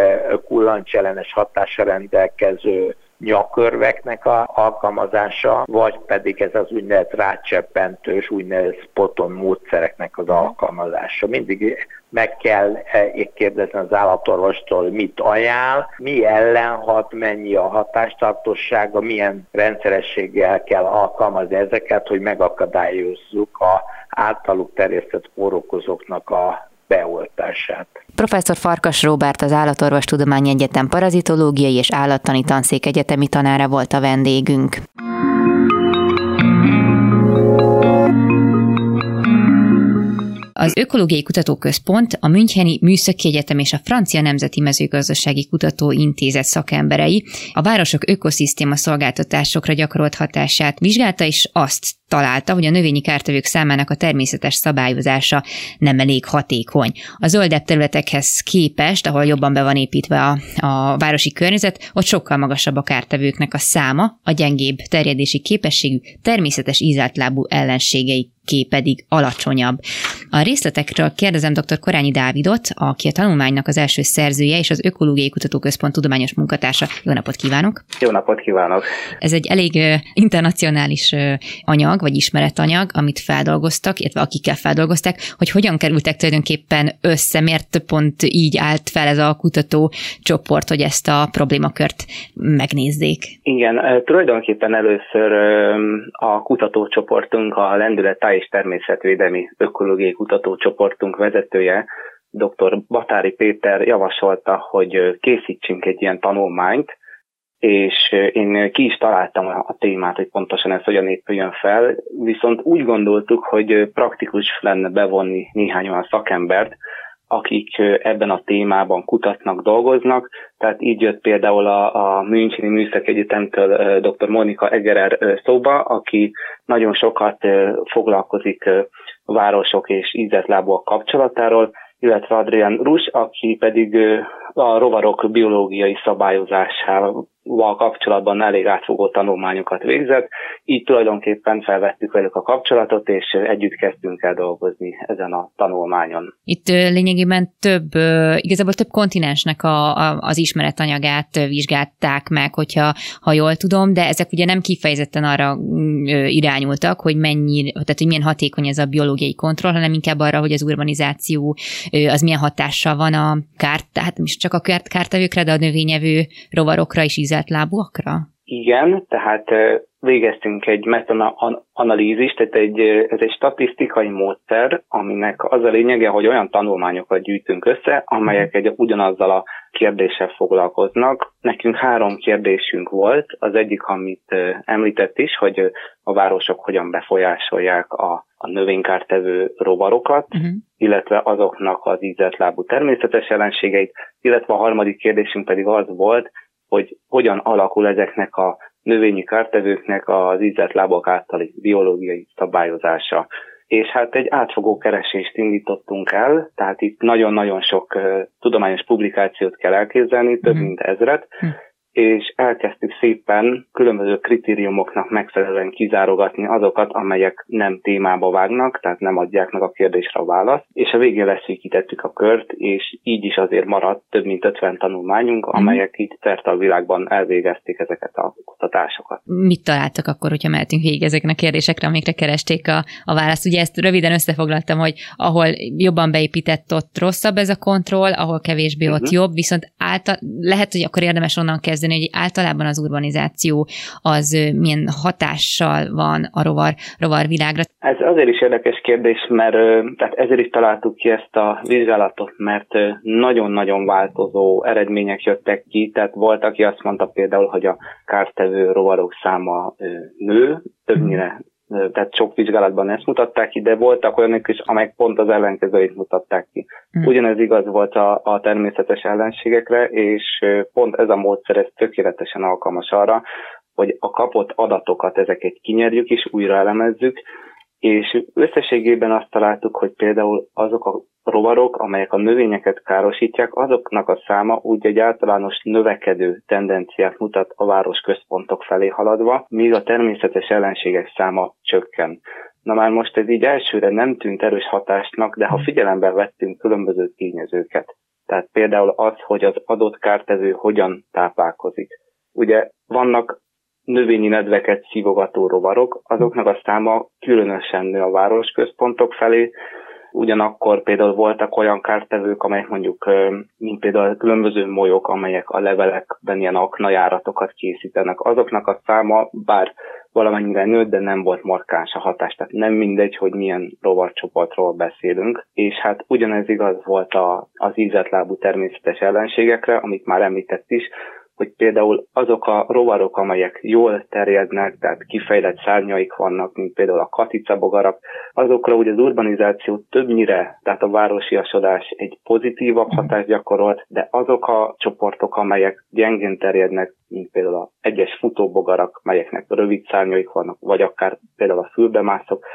kullancsellenes hatása rendelkező nyakörveknek a alkalmazása, vagy pedig ez az úgynevezett rácseppentős, úgynevezett spoton módszereknek az alkalmazása. Mindig meg kell eh, kérdezni az állatorvostól, mit ajánl, mi ellen hat, mennyi a hatástartossága, milyen rendszerességgel kell alkalmazni ezeket, hogy megakadályozzuk a általuk terjesztett kórokozóknak a beoltását. Professzor Farkas Róbert az Állatorvostudományi Egyetem parazitológiai és állattani tanszék egyetemi tanára volt a vendégünk. Az Ökológiai Kutatóközpont, a Müncheni Műszaki Egyetem és a Francia Nemzeti Mezőgazdasági Kutatóintézet szakemberei a városok ökoszisztéma szolgáltatásokra gyakorolt hatását vizsgálta, és azt találta, hogy a növényi kártevők számának a természetes szabályozása nem elég hatékony. A zöldebb területekhez képest, ahol jobban be van építve a, a városi környezet, ott sokkal magasabb a kártevőknek a száma, a gyengébb terjedési képességű, természetes ízeltlábú ellenségei ké pedig alacsonyabb. A részletekről kérdezem dr. Korányi Dávidot, aki a tanulmánynak az első szerzője és az Ökológiai Kutatóközpont tudományos munkatársa. Jó napot kívánok! Jó napot kívánok! Ez egy elég internacionális anyag, vagy ismeretanyag, amit feldolgoztak, illetve akikkel feldolgozták, hogy hogyan kerültek tulajdonképpen össze, miért pont így állt fel ez a kutatócsoport, hogy ezt a problémakört megnézzék. Igen, tulajdonképpen először a kutatócsoportunk a Lendület és Természetvédelmi Ökológiai Kutatócsoportunk vezetője, dr. Batári Péter javasolta, hogy készítsünk egy ilyen tanulmányt, és én ki is találtam a témát, hogy pontosan ez hogyan épüljön fel, viszont úgy gondoltuk, hogy praktikus lenne bevonni néhány olyan szakembert, akik ebben a témában kutatnak, dolgoznak. Tehát így jött például a, a Müncheni Műszaki Egyetemtől dr. Monika Egerer szóba, aki nagyon sokat foglalkozik városok és ízetlábúak kapcsolatáról, illetve Adrian Rus, aki pedig a rovarok biológiai szabályozásával kapcsolatban elég átfogó tanulmányokat végzett, így tulajdonképpen felvettük velük a kapcsolatot, és együtt kezdtünk el dolgozni ezen a tanulmányon. Itt lényegében több, igazából több kontinensnek a, a, az ismeretanyagát vizsgálták meg, hogyha ha jól tudom, de ezek ugye nem kifejezetten arra mm, irányultak, hogy mennyi, tehát hogy milyen hatékony ez a biológiai kontroll, hanem inkább arra, hogy az urbanizáció az milyen hatással van a kárt, tehát csak a kártevőkre, de a növényevő rovarokra is vizelt lábúakra? Igen, tehát végeztünk egy meta-analízist, tehát egy, ez egy statisztikai módszer, aminek az a lényege, hogy olyan tanulmányokat gyűjtünk össze, amelyek egy ugyanazzal a kérdéssel foglalkoznak. Nekünk három kérdésünk volt. Az egyik, amit említett is, hogy a városok hogyan befolyásolják a, a növénykártevő rovarokat, uh-huh. illetve azoknak az ízetlábú természetes ellenségeit, illetve a harmadik kérdésünk pedig az volt, hogy hogyan alakul ezeknek a növényi kártevőknek az ízletlábak általi biológiai szabályozása. És hát egy átfogó keresést indítottunk el, tehát itt nagyon-nagyon sok uh, tudományos publikációt kell elképzelni, több mm. mint ezret, mm és elkezdtük szépen különböző kritériumoknak megfelelően kizárogatni azokat, amelyek nem témába vágnak, tehát nem adják meg a kérdésre a választ, és a végén leszűkítettük a kört, és így is azért maradt több mint 50 tanulmányunk, mhm. amelyek így szerte a világban elvégezték ezeket a kutatásokat. Mit találtak akkor, hogyha mehetünk végig ezeken a kérdésekre, amikre keresték a, a választ? Ugye ezt röviden összefoglaltam, hogy ahol jobban beépített, ott rosszabb ez a kontroll, ahol kevésbé ott uh-huh. jobb, viszont által, lehet, hogy akkor érdemes onnan kezdeni, kezdeni, hogy általában az urbanizáció az milyen hatással van a rovar, rovar világra. Ez azért is érdekes kérdés, mert tehát ezért is találtuk ki ezt a vizsgálatot, mert nagyon-nagyon változó eredmények jöttek ki, tehát volt, aki azt mondta például, hogy a kártevő rovarok száma nő, többnyire tehát sok vizsgálatban ezt mutatták ki, de voltak olyanok is, amelyek pont az ellenkezőit mutatták ki. Mm. Ugyanez igaz volt a, a természetes ellenségekre, és pont ez a módszer ez tökéletesen alkalmas arra, hogy a kapott adatokat, ezeket kinyerjük és újra elemezzük, és összességében azt találtuk, hogy például azok a rovarok, amelyek a növényeket károsítják, azoknak a száma úgy egy általános növekedő tendenciát mutat a város központok felé haladva, míg a természetes ellenségek száma csökken. Na már most ez így elsőre nem tűnt erős hatásnak, de ha figyelembe vettünk különböző tényezőket, tehát például az, hogy az adott kártevő hogyan táplálkozik. Ugye vannak növényi nedveket szívogató rovarok, azoknak a száma különösen nő a városközpontok felé, ugyanakkor például voltak olyan kártevők, amelyek mondjuk, mint például különböző molyok, amelyek a levelekben ilyen aknajáratokat készítenek, azoknak a száma, bár valamennyire nőtt, de nem volt markáns a hatás, tehát nem mindegy, hogy milyen rovarcsoportról beszélünk, és hát ugyanez igaz volt a, az ízetlábú természetes ellenségekre, amit már említett is, hogy például azok a rovarok, amelyek jól terjednek, tehát kifejlett szárnyaik vannak, mint például a katicabogarak, azokra ugye az urbanizáció többnyire, tehát a városiasodás egy pozitívabb hatást gyakorolt, de azok a csoportok, amelyek gyengén terjednek, mint például a egyes futóbogarak, melyeknek rövid szárnyaik vannak, vagy akár például a fülbemászok,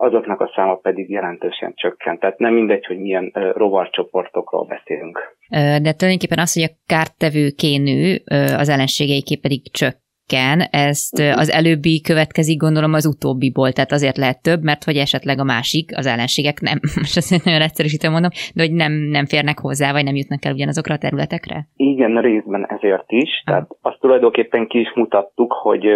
azoknak a száma pedig jelentősen csökkent. Tehát nem mindegy, hogy milyen rovarcsoportokról beszélünk. De tulajdonképpen az, hogy a kártevő kénő, az ellenségeiké pedig csökkent csökken, ezt uh-huh. az előbbi következik, gondolom az utóbbiból, tehát azért lehet több, mert hogy esetleg a másik, az ellenségek nem, <laughs> most azt nagyon egyszerűsítően mondom, de hogy nem, nem férnek hozzá, vagy nem jutnak el ugyanazokra a területekre? Igen, részben ezért is. Tehát azt tulajdonképpen ki is mutattuk, hogy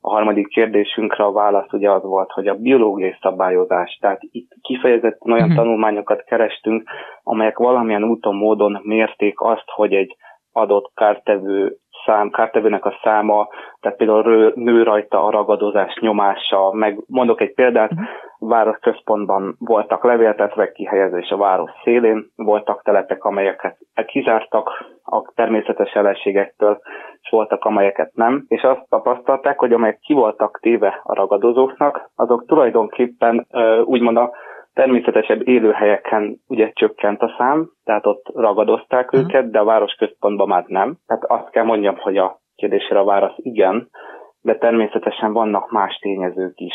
a harmadik kérdésünkre a válasz ugye az volt, hogy a biológiai szabályozás, tehát itt kifejezetten olyan uh-huh. tanulmányokat kerestünk, amelyek valamilyen úton, módon mérték azt, hogy egy adott kártevő szám, kártevőnek a száma, tehát például nő rajta a ragadozás nyomása, meg mondok egy példát, város központban voltak levéltetvek kihelyezés a város szélén, voltak telepek, amelyeket kizártak a természetes ellenségektől, és voltak, amelyeket nem, és azt tapasztalták, hogy amelyek ki voltak téve a ragadozóknak, azok tulajdonképpen úgymond a természetesebb élőhelyeken ugye csökkent a szám, tehát ott ragadozták uh-huh. őket, de a városközpontban már nem. Tehát azt kell mondjam, hogy a kérdésre a válasz igen, de természetesen vannak más tényezők is.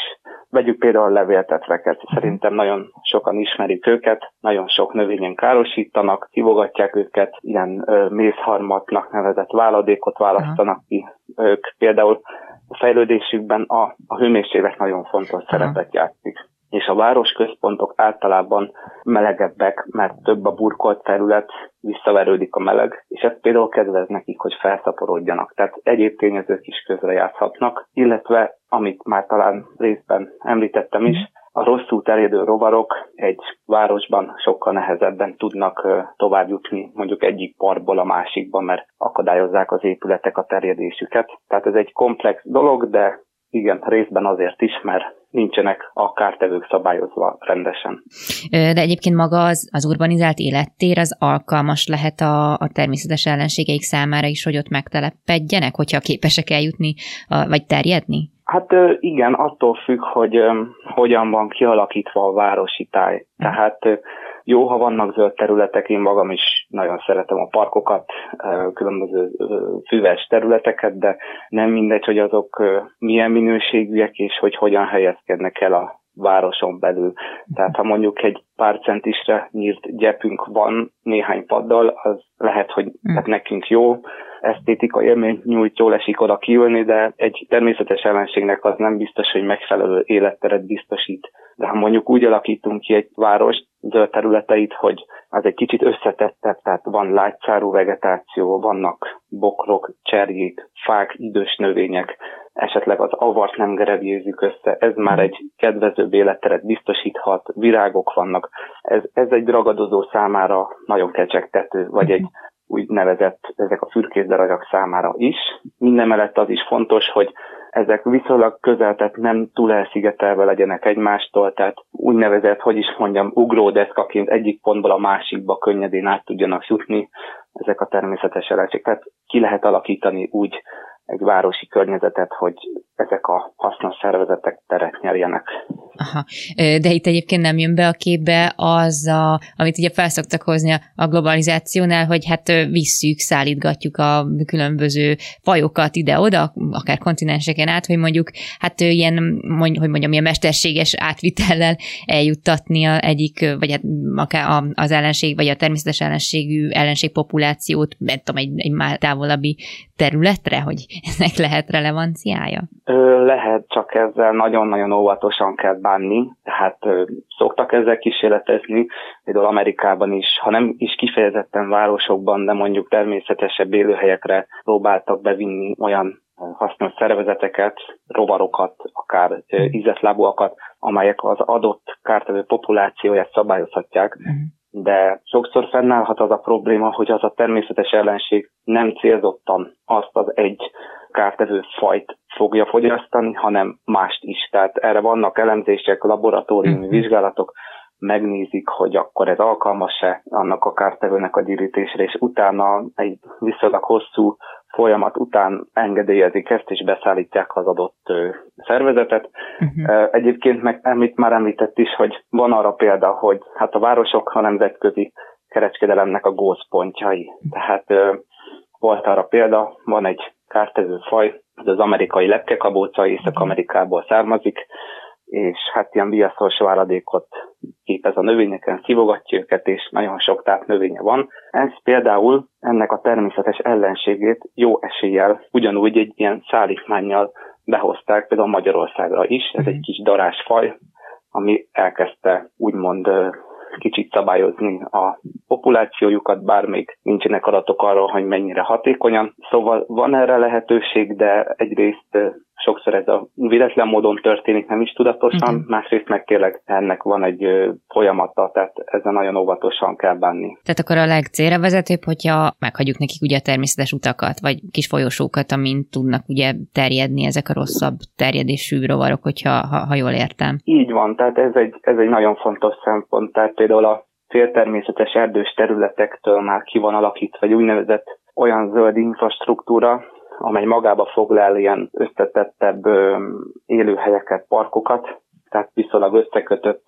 Vegyük például a levéltetveket. Szerintem nagyon sokan ismerik őket, nagyon sok növényen károsítanak, kivogatják őket, ilyen ö, mézharmatnak nevezett váladékot választanak ki. Ők például a fejlődésükben a, a hőmérséklet nagyon fontos szerepet játszik és a városközpontok általában melegebbek, mert több a burkolt terület, visszaverődik a meleg, és ez például kedvez nekik, hogy felszaporodjanak. Tehát egyéb tényezők is közrejátszhatnak, illetve, amit már talán részben említettem is, a rosszul terjedő rovarok egy városban sokkal nehezebben tudnak tovább jutni mondjuk egyik parkból a másikba, mert akadályozzák az épületek a terjedésüket. Tehát ez egy komplex dolog, de igen, részben azért is, mert nincsenek a kártevők szabályozva rendesen. De egyébként maga az, az urbanizált élettér az alkalmas lehet a, a természetes ellenségeik számára is, hogy ott megtelepedjenek, hogyha képesek eljutni, vagy terjedni? Hát igen, attól függ, hogy hogyan van kialakítva a városi táj. Tehát jó, ha vannak zöld területek, én magam is nagyon szeretem a parkokat, különböző füves területeket, de nem mindegy, hogy azok milyen minőségűek és hogy hogyan helyezkednek el a városon belül. Tehát ha mondjuk egy pár centisre nyírt gyepünk van néhány paddal, az lehet, hogy hmm. tehát nekünk jó, esztétikai élmény nyújt, jól esik oda kiülni, de egy természetes ellenségnek az nem biztos, hogy megfelelő életteret biztosít. De ha mondjuk úgy alakítunk ki egy várost, zöld területeit, hogy az egy kicsit összetettebb, tehát van lágyszárú vegetáció, vannak bokrok, cserjék, fák, idős növények, esetleg az avart nem gerebjézzük össze, ez már egy kedvezőbb életteret biztosíthat, virágok vannak, ez, ez egy ragadozó számára nagyon kecsegtető, vagy egy úgynevezett ezek a fürkészdaragyak számára is. Minden mellett az is fontos, hogy ezek viszonylag közel, tehát nem túl elszigetelve legyenek egymástól, tehát úgynevezett, hogy is mondjam, ugródeszkaként egyik pontból a másikba könnyedén át tudjanak jutni ezek a természetes elenség. Tehát ki lehet alakítani úgy egy városi környezetet, hogy ezek a hasznos szervezetek teret nyerjenek. Aha. De itt egyébként nem jön be a képbe az, a, amit ugye felszoktak hozni a globalizációnál, hogy hát visszük, szállítgatjuk a különböző fajokat ide-oda, akár kontinenseken át, hogy mondjuk hát ilyen, hogy mondjam, ilyen mesterséges átvitellel eljuttatni a egyik, vagy hát akár az ellenség, vagy a természetes ellenségű ellenségpopulációt, nem tudom, egy, egy már távolabbi területre, hogy ennek lehet relevanciája? Lehet, csak ezzel nagyon-nagyon óvatosan kell bánni. Tehát szoktak ezzel kísérletezni, például Amerikában is, ha nem is kifejezetten városokban, de mondjuk természetesebb élőhelyekre próbáltak bevinni olyan hasznos szervezeteket, rovarokat, akár ízetlábúakat, amelyek az adott kártevő populációját szabályozhatják, uh-huh de sokszor fennállhat az a probléma, hogy az a természetes ellenség nem célzottan azt az egy kártevő fajt fogja fogyasztani, hanem mást is. Tehát erre vannak elemzések, laboratóriumi uh-huh. vizsgálatok, megnézik, hogy akkor ez alkalmas-e annak a kártevőnek a gyűjtésre, és utána egy viszonylag hosszú folyamat után engedélyezik ezt, és beszállítják az adott szervezetet. Uh-huh. Egyébként meg amit már említett is, hogy van arra példa, hogy hát a városok a nemzetközi kereskedelemnek a gózpontjai. Tehát volt arra példa, van egy kártevő faj, ez az amerikai lepkekabóca, Észak-Amerikából származik, és hát ilyen viaszos váradékot képez a növényeken, szívogatja őket, és nagyon sok növénye van. Ez például ennek a természetes ellenségét jó eséllyel ugyanúgy egy ilyen szállítmányjal behozták például Magyarországra is. Ez egy kis darásfaj, ami elkezdte úgymond kicsit szabályozni a populációjukat, bár még nincsenek adatok arról, hogy mennyire hatékonyan. Szóval van erre lehetőség, de egyrészt sokszor ez a véletlen módon történik, nem is tudatosan, uh-huh. másrészt meg tényleg ennek van egy folyamata, tehát ezzel nagyon óvatosan kell bánni. Tehát akkor a legcélra vezetőbb, hogyha meghagyjuk nekik ugye a természetes utakat, vagy kis folyosókat, amin tudnak ugye terjedni ezek a rosszabb terjedésű rovarok, hogyha ha, ha jól értem. Így van, tehát ez egy, ez egy nagyon fontos szempont, tehát például a féltermészetes erdős területektől már ki van alakítva egy úgynevezett olyan zöld infrastruktúra, amely magába foglal ilyen összetettebb élőhelyeket, parkokat, tehát viszonylag összekötött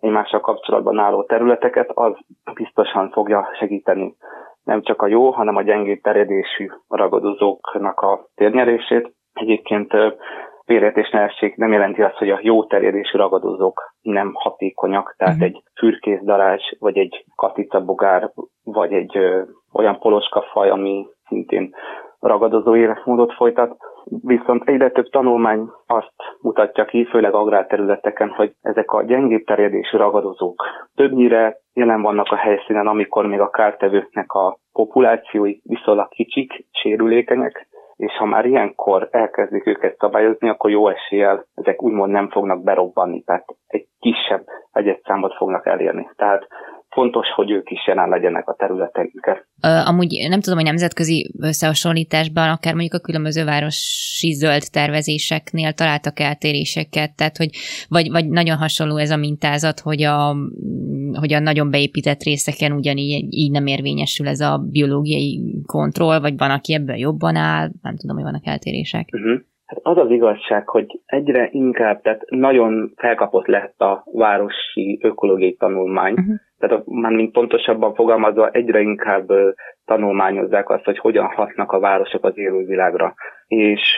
egymással kapcsolatban álló területeket, az biztosan fogja segíteni nem csak a jó, hanem a gyengébb terjedésű ragadozóknak a térnyerését. Egyébként félreértés ne nem jelenti azt, hogy a jó terjedésű ragadozók nem hatékonyak, tehát uh-huh. egy fürkészdarázs, vagy egy katicabogár, vagy egy ö, olyan poloskafaj, ami szintén ragadozó életmódot folytat, viszont egyre több tanulmány azt mutatja ki, főleg agrárterületeken, hogy ezek a gyengébb terjedésű ragadozók többnyire jelen vannak a helyszínen, amikor még a kártevőknek a populációi viszonylag kicsik, sérülékenyek, és ha már ilyenkor elkezdik őket szabályozni, akkor jó eséllyel ezek úgymond nem fognak berobbanni, tehát egy kisebb egyetszámot fognak elérni. Tehát fontos, hogy ők is jelen legyenek a területeinken. Amúgy nem tudom, hogy nemzetközi összehasonlításban, akár mondjuk a különböző városi zöld tervezéseknél találtak eltéréseket, tehát hogy vagy, vagy nagyon hasonló ez a mintázat, hogy a, hogy a nagyon beépített részeken ugyanígy így nem érvényesül ez a biológiai kontroll, vagy van, aki ebből jobban áll, nem tudom, hogy vannak eltérések. Uh-huh. Hát az az igazság, hogy egyre inkább, tehát nagyon felkapott lett a városi ökológiai tanulmány, uh-huh tehát már mint pontosabban fogalmazva egyre inkább tanulmányozzák azt, hogy hogyan hatnak a városok az élővilágra. És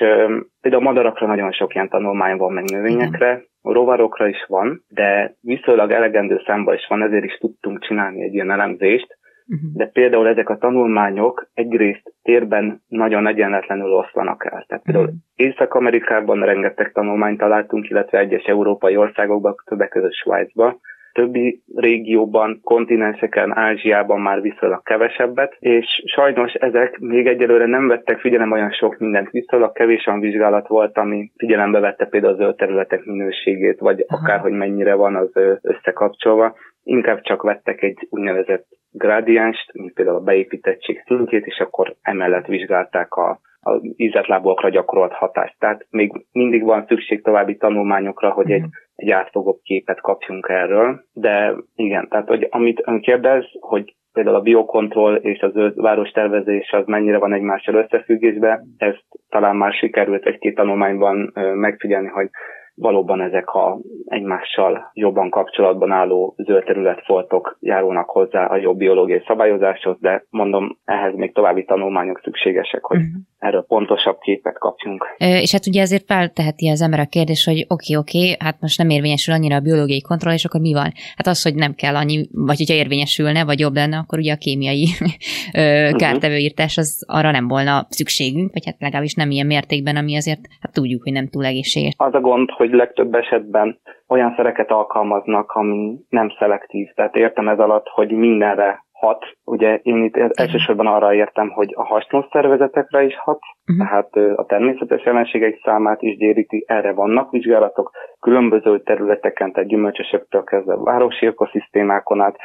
például a madarakra nagyon sok ilyen tanulmány van, meg növényekre, a rovarokra is van, de viszonylag elegendő számban is van, ezért is tudtunk csinálni egy ilyen elemzést, uh-huh. de például ezek a tanulmányok egyrészt térben nagyon egyenletlenül oszlanak el. Tehát például uh-huh. Észak-Amerikában rengeteg tanulmányt találtunk, illetve egyes európai országokban, többek között Svájcban, többi régióban, kontinenseken, Ázsiában már viszonylag kevesebbet, és sajnos ezek még egyelőre nem vettek figyelem olyan sok mindent, viszonylag kevés olyan vizsgálat volt, ami figyelembe vette például a zöld területek minőségét, vagy akár, hogy mennyire van az összekapcsolva. Inkább csak vettek egy úgynevezett grádiánst, mint például a beépítettség szintjét, és akkor emellett vizsgálták a az ízetlábúakra gyakorolt hatást. Tehát még mindig van szükség további tanulmányokra, hogy egy, egy átfogóbb képet kapjunk erről. De igen, tehát hogy amit ön kérdez, hogy például a biokontroll és a zöld várostervezés az mennyire van egymással összefüggésben, ezt talán már sikerült egy-két tanulmányban megfigyelni, hogy valóban ezek a egymással jobban kapcsolatban álló zöld területfoltok járulnak hozzá a jobb biológiai szabályozáshoz, de mondom, ehhez még további tanulmányok szükségesek, hogy uh-huh. erről pontosabb képet kapjunk. És hát ugye azért felteheti az ember a kérdés, hogy oké, okay, oké, okay, hát most nem érvényesül annyira a biológiai kontroll, és akkor mi van? Hát az, hogy nem kell annyi, vagy hogyha érvényesülne, vagy jobb lenne, akkor ugye a kémiai <laughs> uh-huh. kártevőírtás az arra nem volna szükségünk, vagy hát legalábbis nem ilyen mértékben, ami azért hát tudjuk, hogy nem túl egészséges. Az a gond, hogy legtöbb esetben olyan szereket alkalmaznak, ami nem szelektív. Tehát értem ez alatt, hogy mindenre hat. Ugye én itt elsősorban arra értem, hogy a hasznos szervezetekre is hat, uh-huh. tehát a természetes ellenségek számát is gyéríti, erre vannak vizsgálatok, különböző területeken, tehát gyümölcsösöktől kezdve városi ökoszisztémákon át,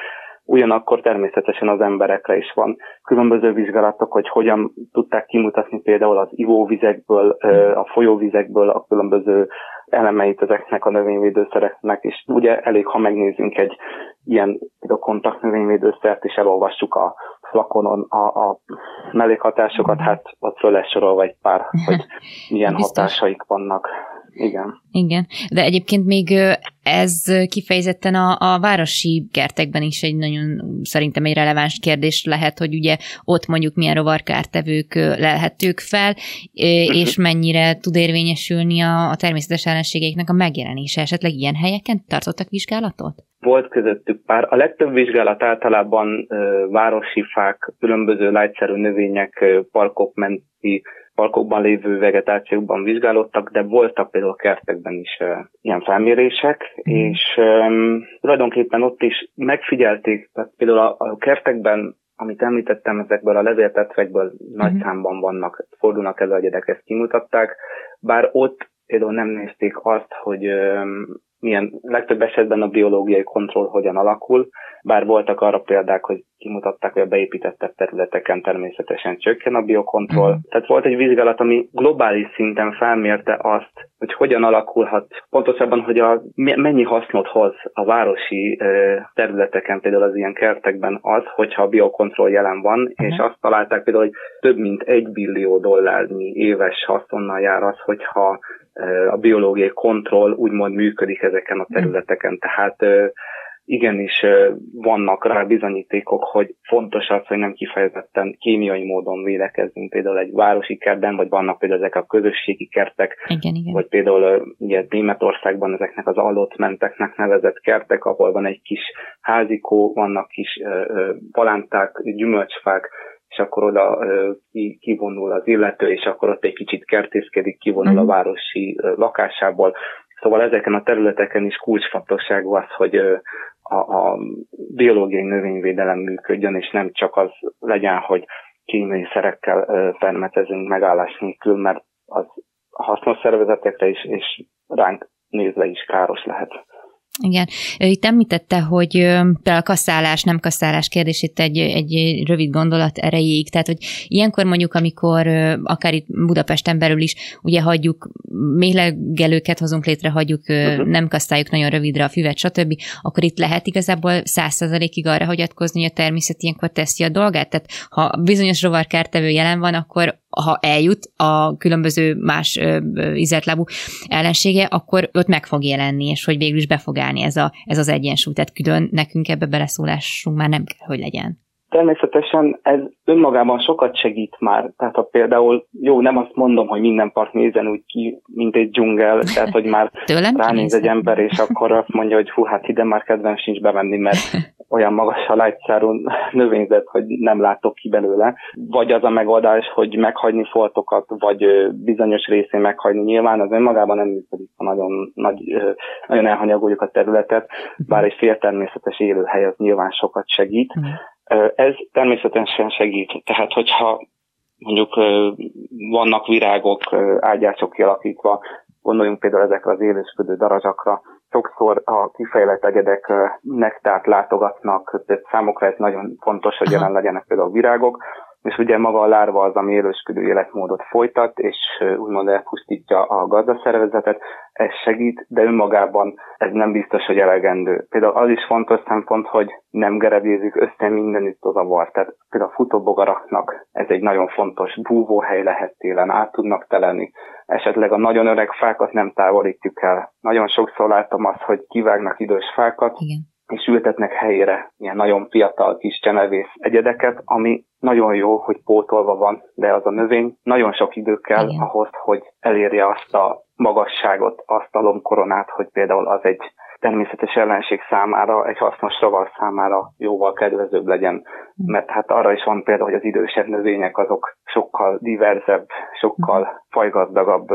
Ugyanakkor természetesen az emberekre is van különböző vizsgálatok, hogy hogyan tudták kimutatni például az ivóvizekből, a folyóvizekből a különböző elemeit ezeknek a növényvédőszereknek, és ugye elég, ha megnézzünk egy ilyen a kontakt növényvédőszert, és elolvassuk a flakonon a, a mellékhatásokat, hát ott föl lesz sorolva egy pár, hogy <laughs> milyen Biztos. hatásaik vannak. Igen. Igen, de egyébként még ez kifejezetten a, a városi kertekben is egy nagyon szerintem egy releváns kérdés lehet, hogy ugye ott mondjuk milyen rovarkártevők lehetők fel, és mhm. mennyire tud érvényesülni a, a természetes ellenségeiknek a megjelenése. Esetleg ilyen helyeken tartottak vizsgálatot? Volt közöttük pár. A legtöbb vizsgálat általában ö, városi fák, különböző lágyszerű növények, parkok menti parkokban lévő vegetációkban vizsgálódtak, de voltak például kertekben is uh, ilyen felmérések, mm. és um, tulajdonképpen ott is megfigyelték, tehát például a, a kertekben, amit említettem, ezekből a levéltetvekből mm. nagy számban vannak, fordulnak elő a gyerek, ezt kimutatták, bár ott például nem nézték azt, hogy milyen legtöbb esetben a biológiai kontroll hogyan alakul, bár voltak arra példák, hogy kimutatták, hogy a beépítettebb területeken természetesen csökken a biokontroll. Mm. Tehát volt egy vizsgálat, ami globális szinten felmérte azt, hogy hogyan alakulhat, pontosabban, hogy a, mennyi hasznot hoz a városi területeken, például az ilyen kertekben az, hogyha a biokontroll jelen van, mm. és azt találták például, hogy több mint egy billió dollárnyi éves haszonnal jár az, hogyha a biológiai kontroll úgymond működik ezeken a mhm. területeken. Tehát igenis vannak rá bizonyítékok, hogy fontos az, hogy nem kifejezetten kémiai módon védekezzünk például egy városi kertben, vagy vannak például ezek a közösségi kertek, igen, igen. vagy például ugye Németországban ezeknek az menteknek nevezett kertek, ahol van egy kis házikó, vannak kis palánták, gyümölcsfák, és akkor oda kivonul az illető, és akkor ott egy kicsit kertészkedik, kivonul a mhm. városi lakásából. Szóval ezeken a területeken is kulcsfontosságú az, hogy a, a biológiai növényvédelem működjön, és nem csak az legyen, hogy kémiai szerekkel permetezünk megállás nélkül, mert az hasznos szervezetekre is, és ránk nézve is káros lehet. Igen. Itt említette, hogy például a kasszálás, nem kasszálás kérdését egy, egy rövid gondolat erejéig, tehát hogy ilyenkor mondjuk, amikor akár itt Budapesten belül is ugye hagyjuk, méhlegelőket hozunk létre, hagyjuk, uh-huh. nem kasszáljuk nagyon rövidre a füvet, stb., akkor itt lehet igazából százszerzalékig arra hagyatkozni, hogy a természet ilyenkor teszi a dolgát. Tehát ha bizonyos rovarkártevő jelen van, akkor ha eljut a különböző más ízeltlábú ellensége, akkor ott meg fog jelenni, és hogy végül is be fog állni ez, a, ez az egyensúly. Tehát külön nekünk ebbe beleszólásunk már nem kell, hogy legyen. Természetesen ez önmagában sokat segít már. Tehát ha például, jó, nem azt mondom, hogy minden park nézen úgy ki, mint egy dzsungel, tehát hogy már <laughs> ránéz egy ember, és akkor azt mondja, hogy hú, hát ide már kedvem sincs bemenni, mert <laughs> olyan magas a lágyszárú növényzet, hogy nem látok ki belőle. Vagy az a megoldás, hogy meghagyni foltokat, vagy bizonyos részén meghagyni. Nyilván az önmagában nem működik, ha nagyon, nagy, nagyon elhanyagoljuk a területet, bár egy féltermészetes élőhely az nyilván sokat segít. Ez természetesen segít. Tehát, hogyha mondjuk vannak virágok, ágyások kialakítva, gondoljunk például ezekre az élősködő darazsakra, sokszor a kifejlett egyedek nektárt látogatnak, tehát számukra ez nagyon fontos, hogy jelen legyenek például virágok, és ugye maga a lárva az, ami élősködő életmódot folytat, és úgymond elpusztítja a gazdaszervezetet, ez segít, de önmagában ez nem biztos, hogy elegendő. Például az is fontos szempont, hogy nem gerebézzük össze mindenütt a zavar. Tehát például a futóbogaraknak ez egy nagyon fontos búvóhely lehet télen, át tudnak teleni. Esetleg a nagyon öreg fákat nem távolítjuk el. Nagyon sokszor látom azt, hogy kivágnak idős fákat, Igen és ültetnek helyére ilyen nagyon fiatal kis csenevész egyedeket, ami nagyon jó, hogy pótolva van, de az a növény nagyon sok idő kell Igen. ahhoz, hogy elérje azt a magasságot, azt a lombkoronát, hogy például az egy természetes ellenség számára, egy hasznos rovar számára jóval kedvezőbb legyen. Hm. Mert hát arra is van például, hogy az idősebb növények azok sokkal diverzebb, sokkal hm. fajgazdagabb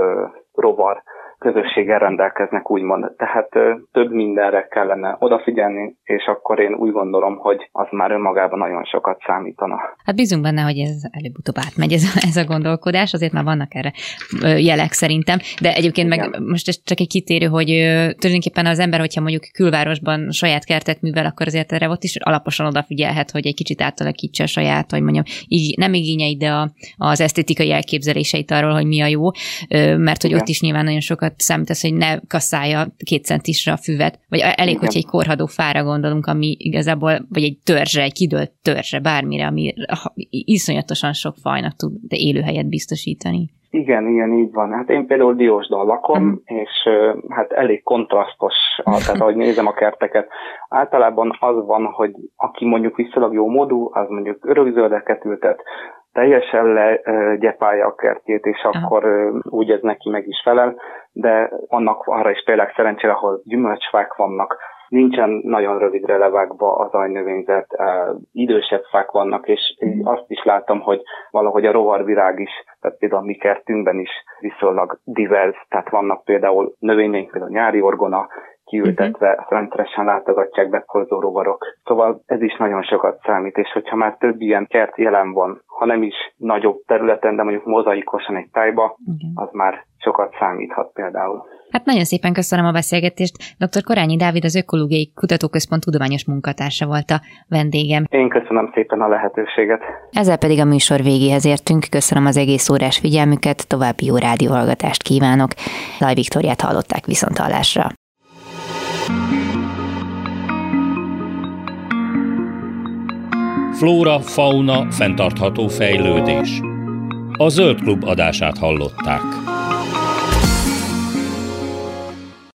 rovar közösséggel rendelkeznek, úgymond. Tehát több mindenre kellene odafigyelni, és akkor én úgy gondolom, hogy az már önmagában nagyon sokat számítana. Hát bízunk benne, hogy ez előbb-utóbb átmegy ez a, ez a gondolkodás, azért már vannak erre jelek szerintem, de egyébként Igen. meg most ez csak egy kitérő, hogy tulajdonképpen az ember, hogyha mondjuk külvárosban saját kertet művel, akkor azért erre ott is alaposan odafigyelhet, hogy egy kicsit átalakítsa a saját, hogy mondjam, így nem igényeit, de a, az esztétikai elképzeléseit arról, hogy mi a jó, mert hogy Igen. ott is nyilván nagyon sokat sokat számít az, hogy ne kaszálja két centisre a füvet, vagy elég, hogy egy korhadó fára gondolunk, ami igazából, vagy egy törzse, egy kidőlt törzse, bármire, ami iszonyatosan sok fajnak tud de élőhelyet biztosítani. Igen, igen, így van. Hát én például Diósdon lakom, mm. és hát elég kontrasztos, tehát ahogy nézem a kerteket. Általában az van, hogy aki mondjuk viszonylag jó módú, az mondjuk örökzöldeket ültet, teljesen legyepálja a kertjét, és akkor Aha. úgy ez neki meg is felel, de annak arra is például szerencsére, ahol gyümölcsfák vannak, nincsen nagyon rövidre levágva az ajnövényzet, idősebb fák vannak, és mm. azt is látom, hogy valahogy a rovarvirág is, tehát például a mi kertünkben is viszonylag divers, tehát vannak például növényeink, például nyári orgona, kiültetve, uh-huh. rendszeresen látogatják bekolzó rovarok. Szóval ez is nagyon sokat számít, és hogyha már több ilyen kert jelen van, ha nem is nagyobb területen, de mondjuk mozaikosan egy tájba, uh-huh. az már sokat számíthat például. Hát nagyon szépen köszönöm a beszélgetést. Dr. Korányi Dávid az Ökológiai Kutatóközpont tudományos munkatársa volt a vendégem. Én köszönöm szépen a lehetőséget. Ezzel pedig a műsor végéhez értünk. Köszönöm az egész órás figyelmüket, további jó rádióhallgatást kívánok. Laj Viktoriát hallották viszont hallásra. Flóra, fauna, fenntartható fejlődés. A Zöld Klub adását hallották.